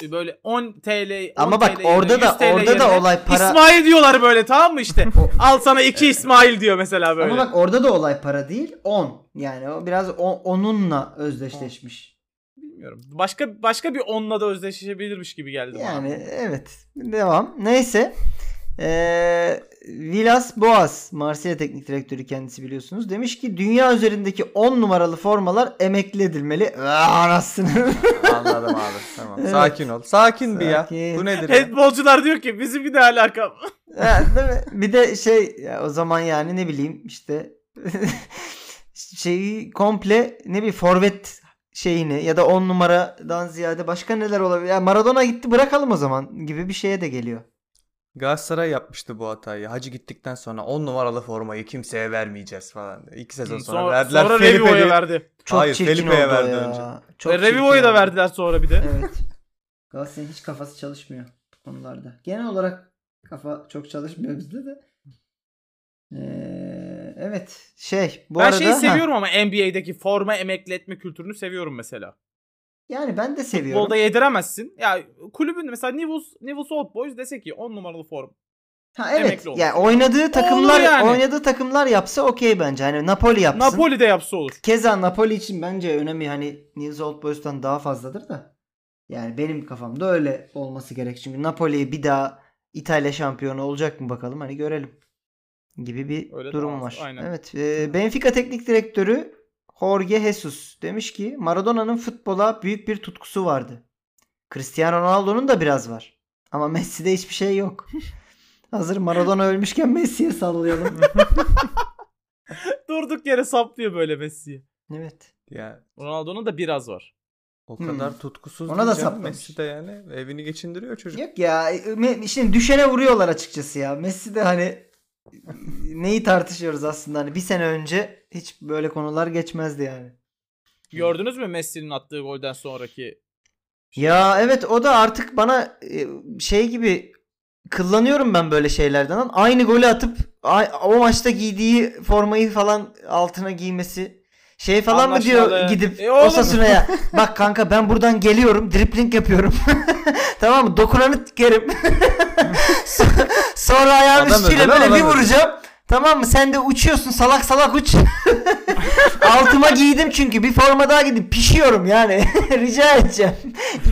Böyle 10 TL 10 Ama bak TL orada da 100 TL orada da olay para. İsmail diyorlar böyle tamam mı işte? [LAUGHS] Al sana iki İsmail diyor mesela böyle. Ama bak orada da olay para değil 10. Yani o biraz onunla özdeşleşmiş. Bilmiyorum. Başka başka bir onunla da özdeşleşebilirmiş gibi geldi bana. Yani evet. Devam. Neyse. Ee, Vilas Boas, Marsilya Teknik Direktörü kendisi biliyorsunuz. Demiş ki dünya üzerindeki 10 numaralı formalar emekli edilmeli. Aa, Anasını. Anladım abi. Tamam. [LAUGHS] Evet. Sakin ol. Sakin bir ya. Sakin. Bu nedir? Handbolcular diyor ki bizim bir ne alakam? [LAUGHS] Ha, değil mi? Bir de şey ya o zaman yani ne bileyim işte [LAUGHS] şeyi komple ne bileyim forvet şeyini ya da 10 numaradan ziyade başka neler olabilir? Ya Maradona gitti bırakalım o zaman gibi bir şeye de geliyor. Galatasaray yapmıştı bu hatayı. Hacı gittikten sonra 10 numaralı formayı kimseye vermeyeceğiz falan. diye. İki sezon sonra, Sonra, verdiler. sonra Revivo'ya verdi. Çok Hayır, Felipe'ye verdi ya. önce. Çok E, çirkin Revivo'ya da verdiler sonra bir de. Evet. [LAUGHS] Galatasaray'ın hiç kafası çalışmıyor bu konularda. Genel olarak kafa çok çalışmıyor bizde de. Ee, evet şey bu ben arada şeyi ha, seviyorum ama NBA'deki forma emekli etme kültürünü seviyorum mesela. Yani ben de seviyorum. Futbolda yediremezsin. Ya kulübün mesela Nivus, Nivus Old Boys dese ki 10 numaralı form. Ha evet. olmuş. Yani oynadığı takımlar yani. oynadığı takımlar yapsa okey bence. Hani Napoli yapsın. Napoli de yapsa olur. Keza Napoli için bence önemi hani Nils Old Boys'tan daha fazladır da. Yani benim kafamda öyle olması gerek. Çünkü Napoli bir daha İtalya şampiyonu olacak mı bakalım hani görelim. Gibi bir Öyle durum var. aynen. Evet. e, Benfica teknik direktörü Jorge Jesus demiş ki Maradona'nın futbola büyük bir tutkusu vardı. Cristiano Ronaldo'nun da biraz var. Ama Messi'de hiçbir şey yok. [LAUGHS] Hazır Maradona ölmüşken Messi'ye sallayalım. [LAUGHS] Durduk yere saplıyor böyle Messi'yi. evet. Ya Ronaldo'nun da biraz var. o Hmm. kadar tutkusuz Ona da saplamış. Messi de yani evini geçindiriyor çocuk. Yok ya me- şimdi düşene vuruyorlar açıkçası ya. Messi de hani neyi tartışıyoruz aslında hani bir sene önce hiç böyle konular geçmezdi yani. Gördünüz mü Messi'nin attığı golden sonraki Ya evet o da artık bana e, şey gibi kullanıyorum ben böyle şeylerden. Aynı golü atıp o maçta giydiği formayı falan altına giymesi. Şey falan mı diyor Anlaşmalı. gidip E. Osasuna'ya bak kanka ben buradan geliyorum dripling yapıyorum. [LAUGHS] tamam mı? Dokunanı tikerim. [LAUGHS] So- Sonra ayağın Adam üstüyle öyle böyle bir öyle. vuracağım. Tamam mı? Sen de uçuyorsun salak salak uç. [LAUGHS] Altıma giydim çünkü bir forma daha gidip pişiyorum yani. Rica edeceğim.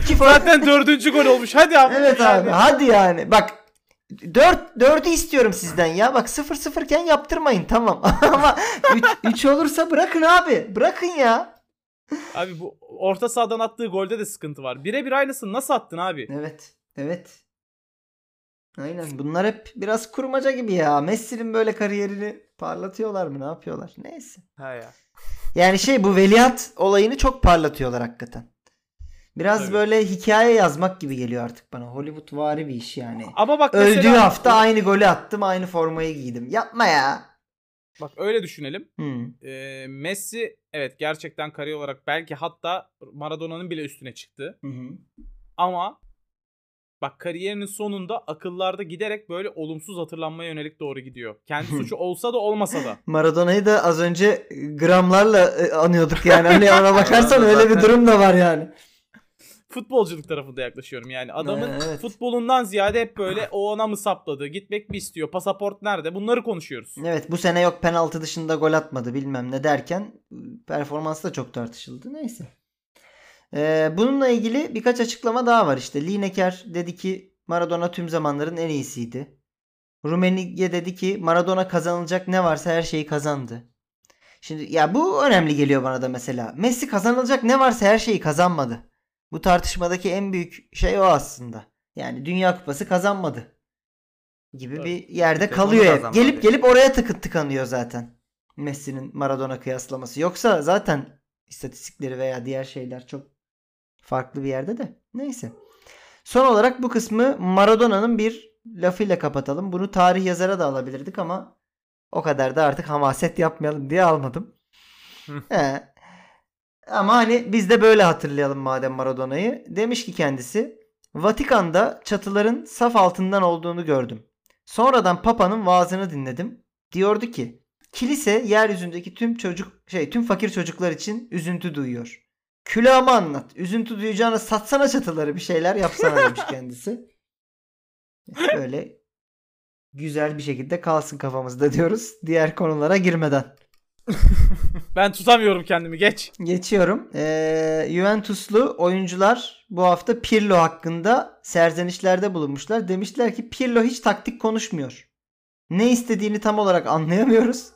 İki forma. Zaten dördüncü gol olmuş. Hadi abi. Evet Yani. abi hadi yani. Bak 4 4'ü istiyorum sizden ya. Bak 0 0 iken yaptırmayın tamam. [LAUGHS] Ama 3 olursa bırakın abi. Bırakın ya. Abi bu orta sahadan attığı golde de sıkıntı var. Birebir aynısını nasıl attın abi? Evet. Evet. Aynen. Bunlar hep biraz kurmaca gibi ya. Messi'nin böyle kariyerini parlatıyorlar mı? Ne yapıyorlar? Neyse. Ha ya. Yani şey bu veliaht olayını çok parlatıyorlar hakikaten. Biraz Tabii. böyle hikaye yazmak gibi geliyor artık bana. Hollywood vari bir iş yani. Ama bak Öldüğü mesela- hafta aynı golü attım, aynı formayı giydim. Yapma ya. Bak öyle düşünelim. Hmm. Ee, Messi evet gerçekten kariyer olarak belki hatta Maradona'nın bile üstüne çıktı. Hı hı. Ama bak kariyerinin sonunda akıllarda giderek böyle olumsuz hatırlanmaya yönelik doğru gidiyor. Kendi suçu olsa da olmasa da. [LAUGHS] Maradona'yı da az önce gramlarla e, anıyorduk yani. Hani ona [LAUGHS] bakarsan öyle bir durum da var yani. Futbolculuk tarafında yaklaşıyorum yani. Adamın evet. futbolundan ziyade hep böyle o ona mı sapladı, gitmek mi istiyor, pasaport nerede bunları konuşuyoruz. Evet bu sene yok penaltı dışında gol atmadı bilmem ne derken performansı da çok tartışıldı. Neyse. Ee, bununla ilgili birkaç açıklama daha var işte. Lineker dedi ki Maradona tüm zamanların en iyisiydi. Rumenige dedi ki Maradona kazanılacak ne varsa her şeyi kazandı. Şimdi ya bu önemli geliyor bana da mesela. Messi kazanılacak ne varsa her şeyi kazanmadı. Bu tartışmadaki en büyük şey o aslında. Yani Dünya Kupası kazanmadı. Gibi Tabii. bir yerde tek kalıyor hep. Gelip gelip oraya tıkıt tıkanıyor zaten. Messi'nin Maradona kıyaslaması. Yoksa zaten istatistikleri veya diğer şeyler çok farklı bir yerde de. Neyse. Son olarak bu kısmı Maradona'nın bir lafıyla kapatalım. Bunu tarih yazara da alabilirdik ama o kadar da artık hamaset yapmayalım diye almadım. He. Ama hani biz de böyle hatırlayalım madem Maradona'yı. Demiş ki kendisi Vatikan'da çatıların saf altından olduğunu gördüm. Sonradan Papa'nın vaazını dinledim. Diyordu ki kilise yeryüzündeki tüm çocuk şey tüm fakir çocuklar için üzüntü duyuyor. Külahımı anlat. Üzüntü duyacağına satsana çatıları bir şeyler yapsana demiş kendisi. [LAUGHS] Böyle güzel bir şekilde kalsın kafamızda diyoruz. Diğer konulara girmeden. Ben tutamıyorum kendimi geç. Geçiyorum. Ee, Juventuslu oyuncular bu hafta Pirlo hakkında serzenişlerde bulunmuşlar. Demişler ki Pirlo hiç taktik konuşmuyor. Ne istediğini tam olarak anlayamıyoruz.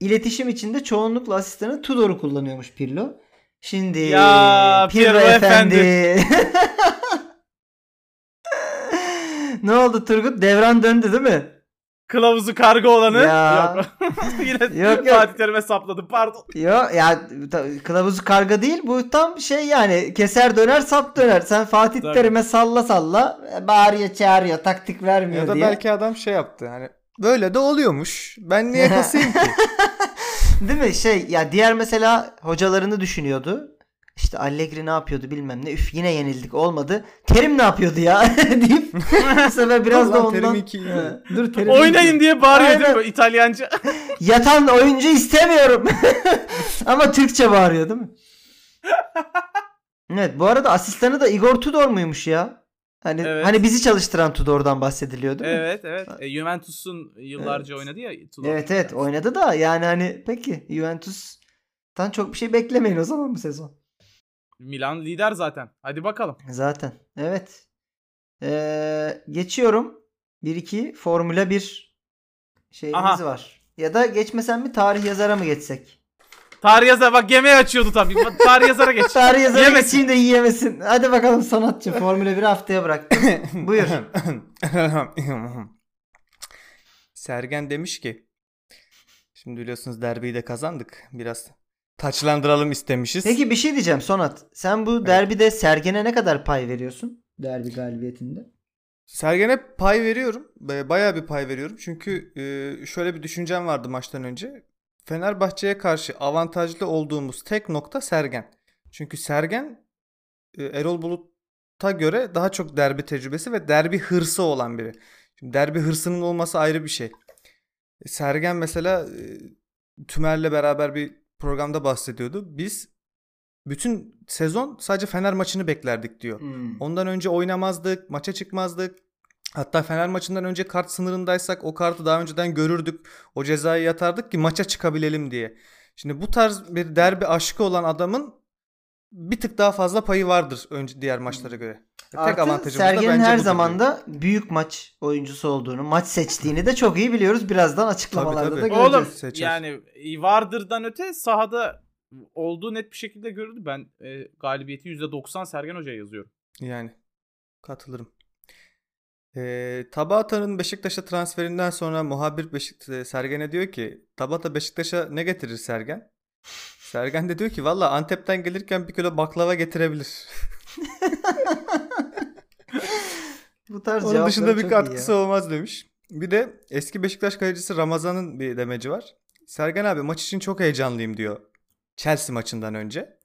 İletişim içinde çoğunlukla asistanı Tudor'u kullanıyormuş Pirlo. Şimdi Ya, Pirlo efendi. [LAUGHS] ne oldu Turgut? Devran döndü değil mi? Kılavuzu karga olanı. Ya. Yok. [LAUGHS] Yine Yok, yok. Fatih Terim'e sapladım pardon. Yo ya kılavuzu karga değil bu tam şey yani keser döner sap döner. Sen Fatih Tabii. Terim'e salla salla bağırıyor çağırıyor taktik vermiyor Ya da diye. belki adam şey yaptı hani böyle de oluyormuş. Ben niye [LAUGHS] kasayım ki? Değil mi şey ya diğer mesela hocalarını düşünüyordu. İşte Allegri ne yapıyordu bilmem ne. Üf yine yenildik olmadı. Terim ne yapıyordu ya [LAUGHS] deyip bu sefer biraz da ondan. Terim iki Dur Terim Oynayın iki. diye bağırıyor değil mi İtalyanca? [LAUGHS] Yatan oyuncu istemiyorum. [LAUGHS] Ama Türkçe bağırıyor değil mi? evet bu arada asistanı da Igor Tudor muymuş ya? Hani Evet. hani bizi çalıştıran Tudor'dan bahsediliyor değil mi? evet evet. E, Juventus'un yıllarca oynadı ya. Tudor. Evet evet oynadı da yani hani peki Juventus'tan çok bir şey beklemeyin o zaman bu sezon. Milan lider zaten. Hadi bakalım. Zaten evet. Ee, geçiyorum. 1-2 Formula 1 şeyimiz Aha. var. Ya da geçmesen mi tarih yazara mı geçsek? Tarih yazar bak yemeği açıyordu tabii. Tarih yazara geç. [LAUGHS] Tarih yazara Yemesin. geçeyim de yiyemesin. Hadi bakalım sanatçı. Formula 1'i haftaya bıraktım. [LAUGHS] Buyur. Sergen demiş ki şimdi biliyorsunuz derbiyi de kazandık. Biraz taçlandıralım istemişiz. Peki bir şey diyeceğim Sonat. Sen bu derbide Sergen'e ne kadar pay veriyorsun? Derbi galibiyetinde. Sergen'e pay veriyorum. Ba- Bayağı bir pay veriyorum. Çünkü e, şöyle bir düşüncem vardı maçtan önce. Fenerbahçe'ye karşı avantajlı olduğumuz tek nokta Sergen. Çünkü Sergen e, Erol Bulut'a göre daha çok derbi tecrübesi ve derbi hırsı olan biri. Şimdi derbi hırsının olması ayrı bir şey. E, Sergen mesela Tümer'le beraber bir programda bahsediyordu. Biz bütün sezon sadece Fener maçını beklerdik diyor. Hmm. Ondan önce oynamazdık, maça çıkmazdık. Hatta Fener maçından önce kart sınırındaysak o kartı daha önceden görürdük. O cezayı yatardık ki maça çıkabilelim diye. Şimdi bu tarz bir derbi aşkı olan adamın bir tık daha fazla payı vardır önce diğer maçlara göre. Tek Artı avantajımız da Sergen'in bence her budur zaman da büyük maç oyuncusu olduğunu, maç seçtiğini de çok iyi biliyoruz. Birazdan açıklamalarda Tabii, da tabii. göreceğiz. Oğlum Seçer. yani vardırdan öte sahada olduğu net bir şekilde görüldü. Ben e, galibiyeti %90 Sergen Hoca'ya yazıyorum. Yani katılırım. Ee, Tabata'nın Beşiktaş'a transferinden sonra muhabir Beşik e, Sergen'e diyor ki Tabata Beşiktaş'a ne getirir Sergen? [LAUGHS] Sergen de diyor ki valla Antep'ten gelirken bir kilo baklava getirebilir. [LAUGHS] Bu tarz Onun dışında bir katkısı olmaz demiş. Bir de eski Beşiktaş kalecisi Ramazan'ın bir demeci var. Sergen abi maç için çok heyecanlıyım diyor. Chelsea maçından önce.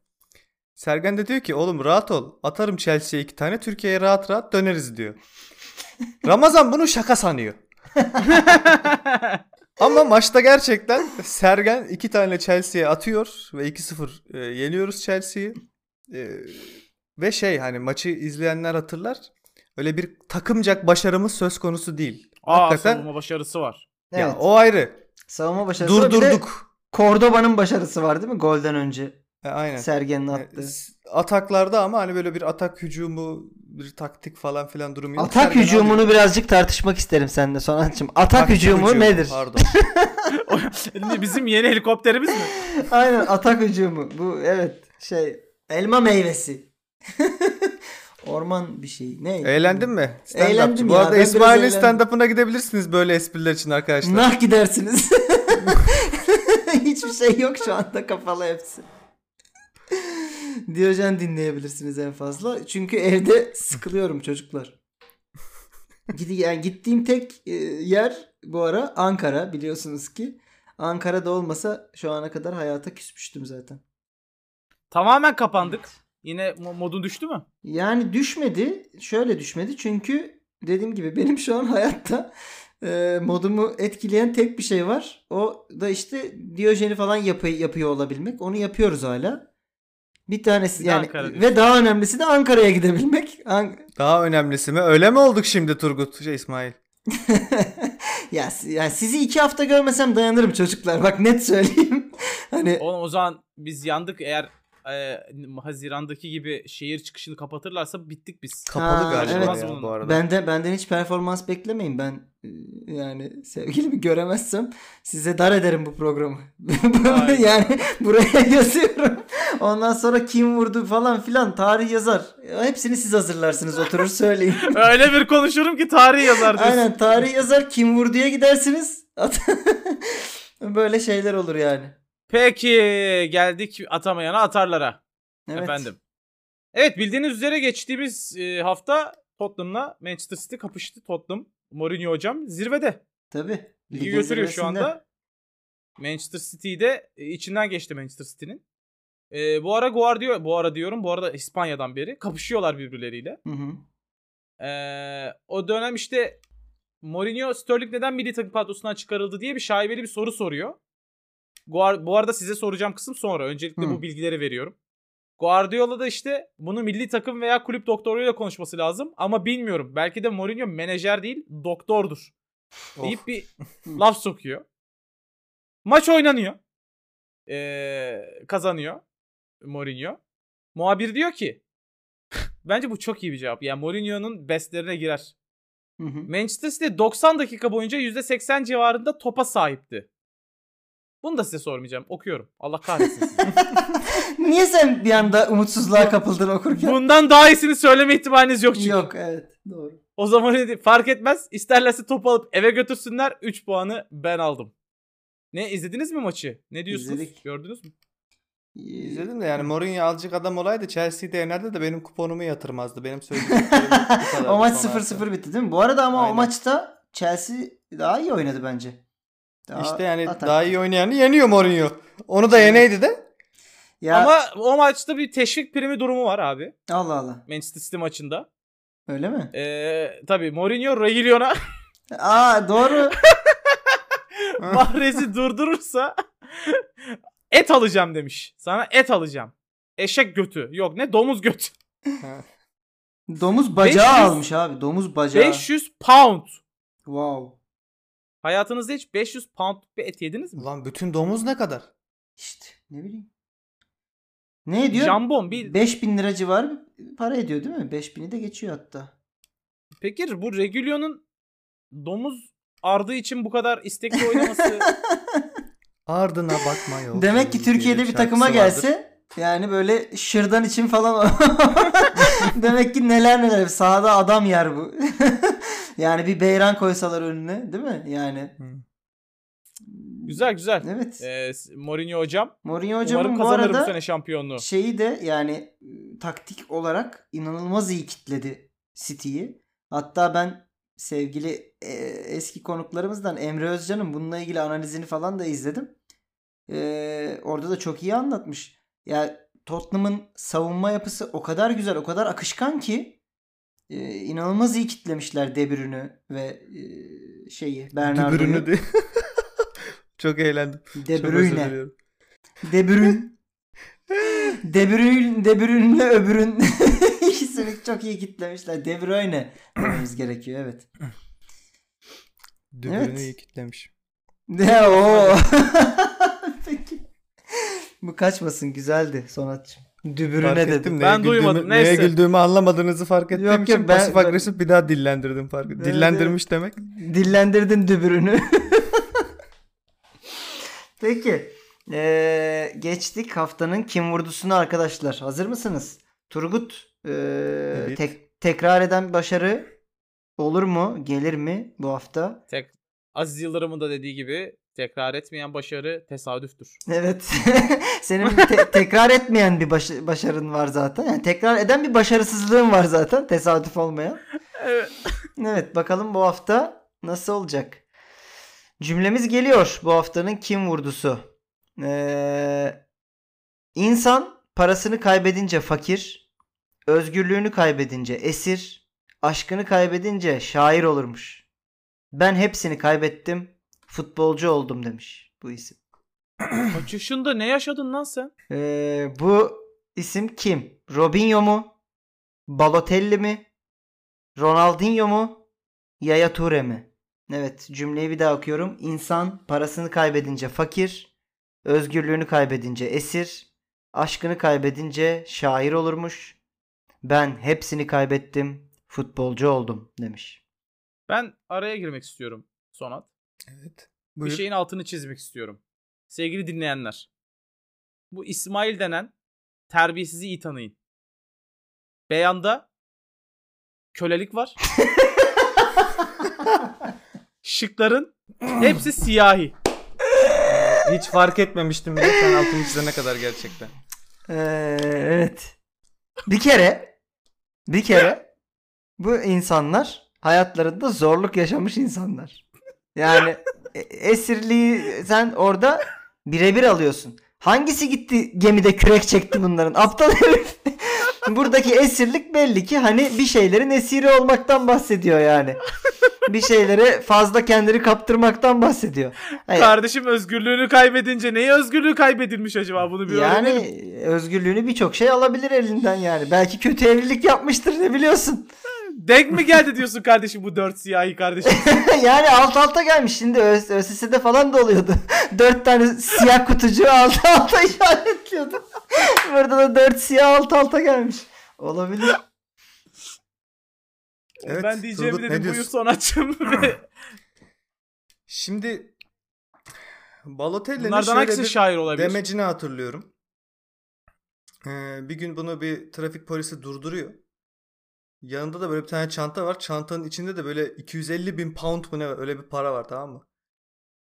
Sergen de diyor ki oğlum rahat ol. Atarım Chelsea'ye iki tane Türkiye'ye rahat rahat döneriz diyor. [LAUGHS] Ramazan bunu şaka sanıyor. [LAUGHS] Ama maçta gerçekten Sergen iki tane Chelsea'ye atıyor ve 2-0 e, yeniyoruz Chelsea'yi. E, Ve şey hani maçı izleyenler hatırlar. Öyle bir takımcak başarımız söz konusu değil. Aa Hakikaten savunma başarısı var. Evet. ya o ayrı. Savunma başarısı Durdurduk. Cordoba'nın başarısı var değil mi? Golden önce. E, aynen. Sergen'in E, attığı. s- ataklarda ama hani böyle bir atak hücumu, bir taktik falan filan durumu yok. Atak Sergen hücumunu alıyor. birazcık tartışmak isterim seninle Sonatçım. Atak Taktik hücumu hücumu, nedir? Pardon. [LAUGHS] [LAUGHS] Bizim yeni helikopterimiz mi? Aynen atak hücumu. Bu evet şey elma meyvesi. [LAUGHS] Orman bir şey. Ne? Eğlendin mi? Stand-upçı. Eğlendim Bu ya, arada ben biraz İsmail'in stand-up'ına gidebilirsiniz böyle espriler için arkadaşlar. Nah gidersiniz. [LAUGHS] Hiçbir şey yok şu anda kapalı hepsi. Diyojen dinleyebilirsiniz en fazla. Çünkü evde sıkılıyorum çocuklar. Gidi yani gittiğim tek e, yer bu ara Ankara biliyorsunuz ki. Ankara'da olmasa şu ana kadar hayata küsmüştüm zaten. Tamamen kapandık. Yine mo- modun düştü mü? Yani düşmedi. Şöyle düşmedi. Çünkü dediğim gibi benim şu an [LAUGHS] hayatta e, modumu etkileyen tek bir şey var. O da işte Diyojen'i falan yapı, yapıyor olabilmek. Onu yapıyoruz hala. Bir tanesi Bir yani Ankara ve daha önemlisi de Ankara'ya gidebilmek. An- Daha önemlisi mi? Öyle mi olduk şimdi Turgut? Şey İsmail. [LAUGHS] ya, ya sizi iki hafta görmesem dayanırım çocuklar. Bak net söyleyeyim. [LAUGHS] hani Oğlum o zaman biz yandık eğer e, Haziran'daki gibi şehir çıkışını kapatırlarsa bittik biz. Kapalı Ha, galiba evet. ya bu arada. bende benden hiç performans beklemeyin. Ben e, yani sevgilimi göremezsem size dar ederim bu programı. [LAUGHS] Yani buraya yazıyorum. Ondan sonra kim vurdu falan filan tarih yazar. Hepsini siz hazırlarsınız oturur söyleyin. [LAUGHS] Öyle bir konuşurum ki tarihi yazar diyorsun. Aynen tarih yazar kim vurduya gidersiniz. [LAUGHS] Böyle şeyler olur yani. Peki geldik atamayana atarlara. Evet. Efendim. Evet bildiğiniz üzere geçtiğimiz e, hafta Tottenham'la Manchester City kapıştı. Tottenham Mourinho hocam zirvede. Tabii. Ligi götürüyor şu anda. Manchester City'yi de e, içinden geçti Manchester City'nin. E, bu ara Guardiola, bu ara diyorum bu arada İspanya'dan beri kapışıyorlar birbirleriyle. Hı hı. E, o dönem işte Mourinho Sterling neden milli takım kadrosundan çıkarıldı diye bir şaibeli bir soru soruyor. Bu arada size soracağım kısım sonra. Öncelikle Hı. bu bilgileri veriyorum. Guardiola da işte bunu milli takım veya kulüp doktoruyla konuşması lazım. Ama bilmiyorum. Belki de Mourinho menajer değil doktordur. Deyip bir [LAUGHS] laf sokuyor. Maç oynanıyor. Ee, kazanıyor Mourinho. Muhabir diyor ki [LAUGHS] bence bu çok iyi bir cevap. Yani Mourinho'nun bestlerine girer. Hı hı. Manchester City 90 dakika boyunca %80 civarında topa sahipti. Bunu da size sormayacağım. Okuyorum. Allah kahretsin sizi. [LAUGHS] Niye sen bir anda umutsuzluğa kapıldın okurken? Bundan daha iyisini söyleme ihtimaliniz yok çünkü. Yok evet doğru. O zaman dedi, fark etmez. İsterlerse topu alıp eve götürsünler. 3 puanı ben aldım. Ne izlediniz mi maçı? Ne diyorsunuz? İzledik. Gördünüz mü? İzledim de yani Mourinho azıcık adam olaydı Chelsea'de yenerdi de benim kuponumu yatırmazdı. Benim söyleyeceklerim [LAUGHS] bu kadar. o maç 0-0 bitti değil mi? Bu arada ama o Aynen. maçta Chelsea daha iyi oynadı bence. Daha İşte yani atak. daha iyi oynayanı yeniyor Mourinho. Onu da yeneydi de. Ya, Ama o maçta bir teşvik primi durumu var abi. Allah Allah. Manchester City maçında. Öyle mi? Ee, tabii Mourinho Reguilon'a [LAUGHS] Aa doğru. [LAUGHS] Mahrez'i durdurursa [LAUGHS] et alacağım demiş. Sana et alacağım. Eşek götü. Yok ne domuz götü. Domuz bacağı 500 almış abi. Domuz bacağı. 500 pound. Wow. Hayatınızda hiç 500 pound bir et yediniz mi? Ulan bütün domuz ne kadar? İşte ne bileyim. Ne ediyor? Jambon bir 5000 lira civarı para ediyor değil mi? 5000'i de geçiyor hatta. Peki bu Regulion'un domuz ardı için bu kadar istekli oynaması [LAUGHS] Ardına bakma yok. Demek ki Türkiye'de bir takıma vardır. gelse yani böyle şırdan için falan [LAUGHS] demek ki neler neler sahada adam yer bu. [LAUGHS] yani bir beyran koysalar önüne değil mi? Yani güzel güzel. evet. Ee, Mourinho hocam Mourinho hocamın umarım bu kazanır bu arada sene şampiyonluğu. şeyi de yani e, taktik olarak inanılmaz iyi kitledi City'yi. Hatta ben sevgili e, eski konuklarımızdan Emre Özcan'ın bununla ilgili analizini falan da izledim. E, orada da çok iyi anlatmış. Ya Tottenham'ın savunma yapısı o kadar güzel, o kadar akışkan ki e, inanılmaz iyi kitlemişler De Bruyne'ü ve e, şeyi Bernardo'yu. De. [LAUGHS] Çok eğlendim. De [LAUGHS] Bruyne. De Bruyne. Öbürün [LAUGHS] ikisini çok iyi kitlemişler. De Bruyne dememiz gerekiyor evet. Dübürünü Evet. iyi kitlemiş. Ne o? Bu kaçmasın güzeldi sonatçım. Dübürüne Fark dedim. ettim. Ben neye duymadım, güldüğümü- Neye neyse. güldüğümü anlamadığınızı fark ettiğim Yok, yok, için ben- pasif ben- agresif bir daha dillendirdim fark Evet, Dillendirmiş demek. Dillendirdin dübürünü. [LAUGHS] Peki. Ee, geçtik haftanın kim vurdusunu arkadaşlar. Hazır mısınız? Turgut ee, Evet. tek- tekrar eden başarı olur mu? Gelir mi bu hafta? Tek Aziz Yıldırım'ın da dediği gibi tekrar etmeyen başarı tesadüftür. Evet. [LAUGHS] Senin te- tekrar etmeyen bir baş- başarın var zaten. Yani tekrar eden bir başarısızlığın var zaten. Tesadüf olmayan. Evet. [LAUGHS] Evet bakalım bu hafta nasıl olacak? Cümlemiz geliyor bu haftanın kim vurdusu. Ee, insan parasını kaybedince fakir, özgürlüğünü kaybedince esir, aşkını kaybedince şair olurmuş. Ben hepsini kaybettim, futbolcu oldum demiş bu isim. [CLEARS THROAT] Kaç yaşında ne yaşadın lan sen? Ee, bu isim kim? Robinho mu? Balotelli mi? Ronaldinho mu? Yaya Toure mi? Evet cümleyi bir daha okuyorum. İnsan parasını kaybedince fakir, özgürlüğünü kaybedince esir, aşkını kaybedince şair olurmuş. Ben hepsini kaybettim, futbolcu oldum demiş. Ben araya girmek istiyorum Sonat. Evet. Bir Buyur. şeyin altını çizmek istiyorum. Sevgili dinleyenler. Bu İsmail denen terbiyesizi iyi tanıyın. Beyanda kölelik var. [LAUGHS] Şıkların hepsi siyahi. Hiç fark etmemiştim bile sen altını çizene kadar gerçekten. Ee, evet. Bir kere bir kere bu insanlar hayatlarında zorluk yaşamış insanlar. Yani e- esirliği sen orada birebir alıyorsun. Hangisi gitti gemide kürek çekti bunların? Aptal herif. [LAUGHS] Buradaki esirlik belli ki hani bir şeylerin esiri olmaktan bahsediyor yani. Bir şeylere fazla kendini kaptırmaktan bahsediyor. Hayır, Kardeşim özgürlüğünü kaybedince neyi özgürlüğü kaybedilmiş acaba bunu bir yani öğrenelim. özgürlüğünü birçok şey alabilir elinden yani. Belki kötü evlilik yapmıştır ne biliyorsun. Denk mi geldi diyorsun kardeşim bu dört siyahi kardeşim? yani alt alta gelmiş. Şimdi Ö- ÖSS'de falan da oluyordu. dört tane siyah kutucuğu alt alta işaretliyordu. Burada da dört siyah alt alta gelmiş. Olabilir. Evet, ben diyeceğimi Turgut, dedim buyur diyorsun? sonatçım. Şimdi Balotelli'nin Bunlardan şöyle bir şair olabilir? demecini hatırlıyorum. Ee, bir gün bunu bir trafik polisi durduruyor. Yanında da böyle bir tane çanta var. Çantanın içinde de böyle 250 bin pound mu ne var? Öyle bir para var tamam mı?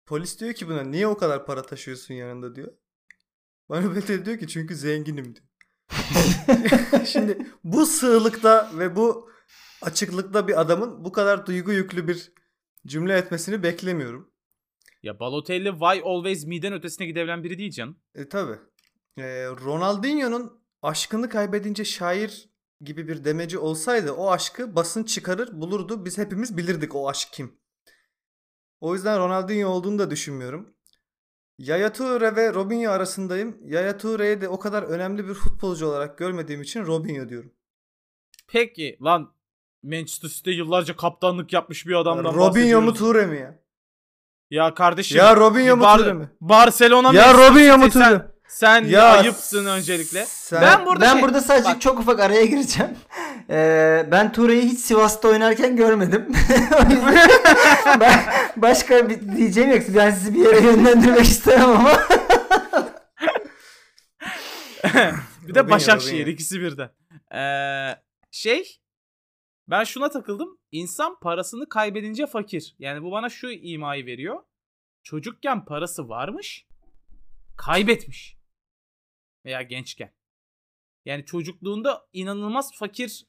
Polis diyor ki buna niye o kadar para taşıyorsun yanında diyor. Bana Balotelli diyor ki çünkü zenginim diyor. [LAUGHS] Şimdi bu sığlıkta ve bu açıklıkta bir adamın bu kadar duygu yüklü bir cümle etmesini beklemiyorum. ya Balotelli why always me'den ötesine gidebilen biri değil canım. E tabi. Ronaldinho'nun aşkını kaybedince şair gibi bir demeci olsaydı o aşkı basın çıkarır bulurdu. Biz hepimiz bilirdik o aşk kim. O yüzden Ronaldinho olduğunu da düşünmüyorum. Yaya Toure ve Robinho arasındayım. Yaya Toure'yi de o kadar önemli bir futbolcu olarak görmediğim için Robinho diyorum. Peki lan Manchester City'de yıllarca kaptanlık yapmış bir adamdan Robinho mu. Toure mi ya? Ya kardeşim. Ya Robinho mu Bar- Toure mi? Barcelona Ya Manchester Robinho mu Toure? Sen Ya ayıpsın öncelikle. sen- Ben burada ben şey- burada sadece Bak, çok ufak araya gireceğim. Ee, ben Ture'yi hiç Sivas'ta oynarken görmedim. [LAUGHS] [LAUGHS] Ben başka bir diyeceğim yok. Ben sizi bir yere yönlendirmek istemem ama. [LAUGHS] bir de Başakşehir ikisi birden. Ee, şey ben şuna takıldım. İnsan parasını kaybedince fakir. Yani bu bana şu imayı veriyor. Çocukken parası varmış. Kaybetmiş. Veya gençken. Yani çocukluğunda inanılmaz fakir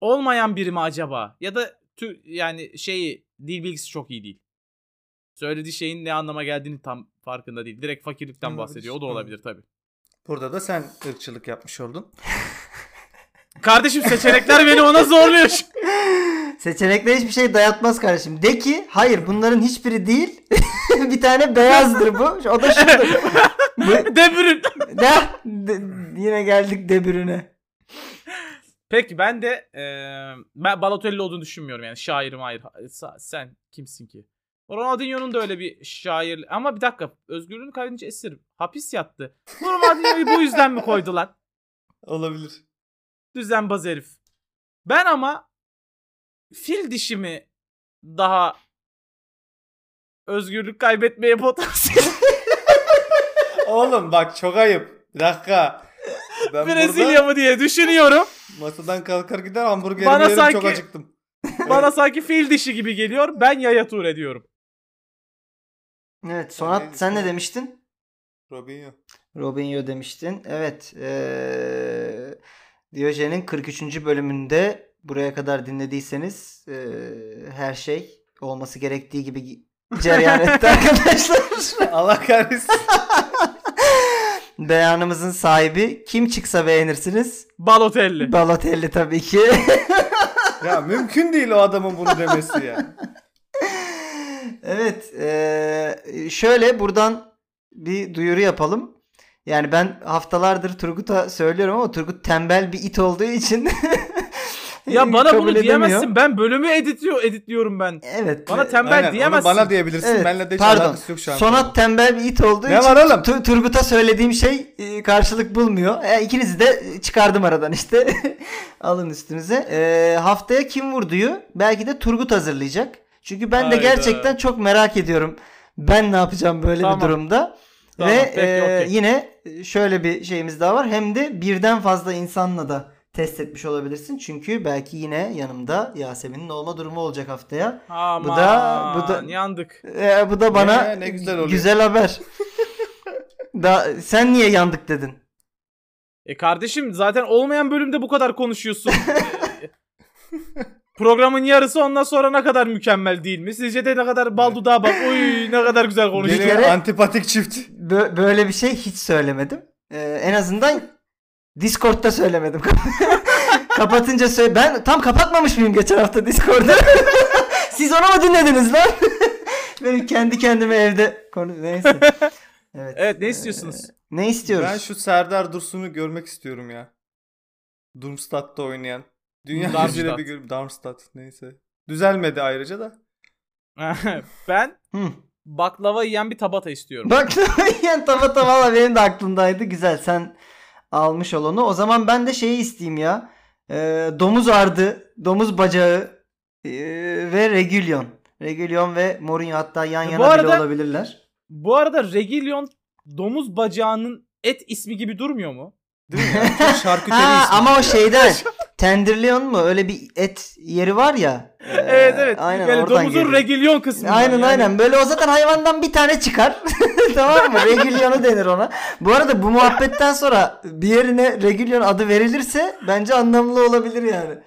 olmayan biri mi acaba? Ya da tü, yani şeyi dil bilgisi çok iyi değil. Söylediği şeyin ne anlama geldiğini tam farkında değil. Direkt fakirlikten bahsediyor. O da olabilir tabii. Burada da sen ırkçılık yapmış oldun. [LAUGHS] Kardeşim seçenekler beni ona zorluyor. [LAUGHS] Seçenekler hiçbir şey dayatmaz kardeşim. De ki hayır bunların hiçbiri değil. [LAUGHS] bir tane beyazdır bu. O da şudur. [LAUGHS] Bu- Debürün. de, de- yine geldik debürüne. Peki ben de eee ben Balotelli olduğunu düşünmüyorum yani şairim hayır. Sen kimsin ki? Ronaldinho'nun da öyle bir şair ama bir dakika özgürlüğünü kaybedince esir hapis yattı. Ronaldinho'yu bu yüzden mi koydular? Olabilir. Düzenbaz herif. Ben ama fil dişimi daha özgürlük kaybetmeye potansiyel. [LAUGHS] Oğlum bak çok ayıp. Bir dakika. Ben Brezilya mı diye düşünüyorum. masadan kalkar gider hamburgerimi Bana yerim çok sanki- acıktım. Bana sanki fil dişi gibi geliyor. Ben yaya tur ediyorum. Evet Sonat Yani- sen ne demiştin? Robinho. Robinho demiştin. Evet. Ee, Diyojen'in 43. bölümünde buraya kadar dinlediyseniz ee, her şey olması gerektiği gibi gi- [LAUGHS] cereyan etti arkadaşlar. [LAUGHS] Allah kahretsin. [LAUGHS] Beyanımızın sahibi kim çıksa beğenirsiniz? Balotelli. Balotelli tabii ki. ya mümkün değil o adamın bunu demesi ya. evet. ee, şöyle buradan bir duyuru yapalım. Yani ben haftalardır Turgut'a söylüyorum ama Turgut tembel bir it olduğu için [LAUGHS] Ya bana kabul bunu edemiyor. diyemezsin. Ben bölümü editliyor, editliyorum ben. Evet. Bana tembel Aynen, onu diyemezsin. bana diyebilirsin. Evet, Benle de hiç pardon. alakası yok şu an. Sonat tembel bir it olduğu Ne için var oğlum? Tu- Turgut'a söylediğim şey e, karşılık bulmuyor. E, ikinizi de çıkardım aradan işte. [LAUGHS] Alın üstünüze. E, haftaya kim vurduyu belki de Turgut hazırlayacak. Çünkü ben de Hayda. gerçekten çok merak ediyorum. Ben ne yapacağım böyle Tamam. bir durumda. Tamam, Ve peki, e, yine şöyle bir şeyimiz daha var. Hem de birden fazla insanla da test etmiş olabilirsin. Çünkü belki yine yanımda Yasemin'in olma durumu olacak haftaya. Aman, Bu da- bu da- yandık. E, bu da bana Ne- ne güzel oluyor. güzel haber. [LAUGHS] da sen niye yandık dedin? E kardeşim zaten olmayan bölümde bu kadar konuşuyorsun. [LAUGHS] E, Programın yarısı ondan sonra ne kadar mükemmel değil mi? Sizce de ne kadar bal dudağa bak. Oy ne kadar güzel konuşuyor. Bir kere- antipatik çift. Bö- böyle bir şey hiç söylemedim. Ee, en azından Discord'da söylemedim. [LAUGHS] Kapatınca söyle. Ben tam kapatmamış mıyım geçen hafta Discord'u? [LAUGHS] Siz onu mu dinlediniz lan? [LAUGHS] Benim kendi kendime evde konu neyse. Evet. Evet ne istiyorsunuz? Ee, ne istiyoruz? Ben şu Serdar Dursun'u görmek istiyorum ya. Durmstadt'ta oynayan. Dünya Darmstadt. bir görüp Darmstadt neyse. Düzelmedi ayrıca da. [LAUGHS] ben Hı. baklava yiyen bir tabata istiyorum. Bak yani tava [LAUGHS] tava valla benim de aklımdaydı. Güzel sen almış ol onu. O zaman ben de şeyi isteyeyim ya. Ee, domuz ardı, domuz bacağı ee, ve Regulion. Regulion ve Mourinho hatta yan Bu yana bile arada- olabilirler. Bu arada Regilion domuz bacağının et ismi gibi durmuyor mu? Değil mi? ya? [LAUGHS] Şarküteri Ha ismi. ama o şeyden Tenderloin mu? Öyle bir et yeri var ya. Ee, [LAUGHS] evet evet. Aynen yani oradan domuzun geliyor. Kısmı. Aynen aynen. Böyle o zaten hayvandan bir tane çıkar. [LAUGHS] tamam mı? Regulion'u denir ona. Bu arada bu muhabbetten sonra bir yerine Regulion adı verilirse bence anlamlı olabilir yani.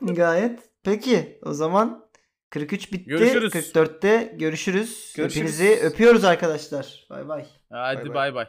[LAUGHS] Gayet. Peki o zaman 43 bitti. Görüşürüz. 44'te görüşürüz. Görüşürüz. Hepinizi öpüyoruz arkadaşlar. Bay bay. Hadi bay. bay bay.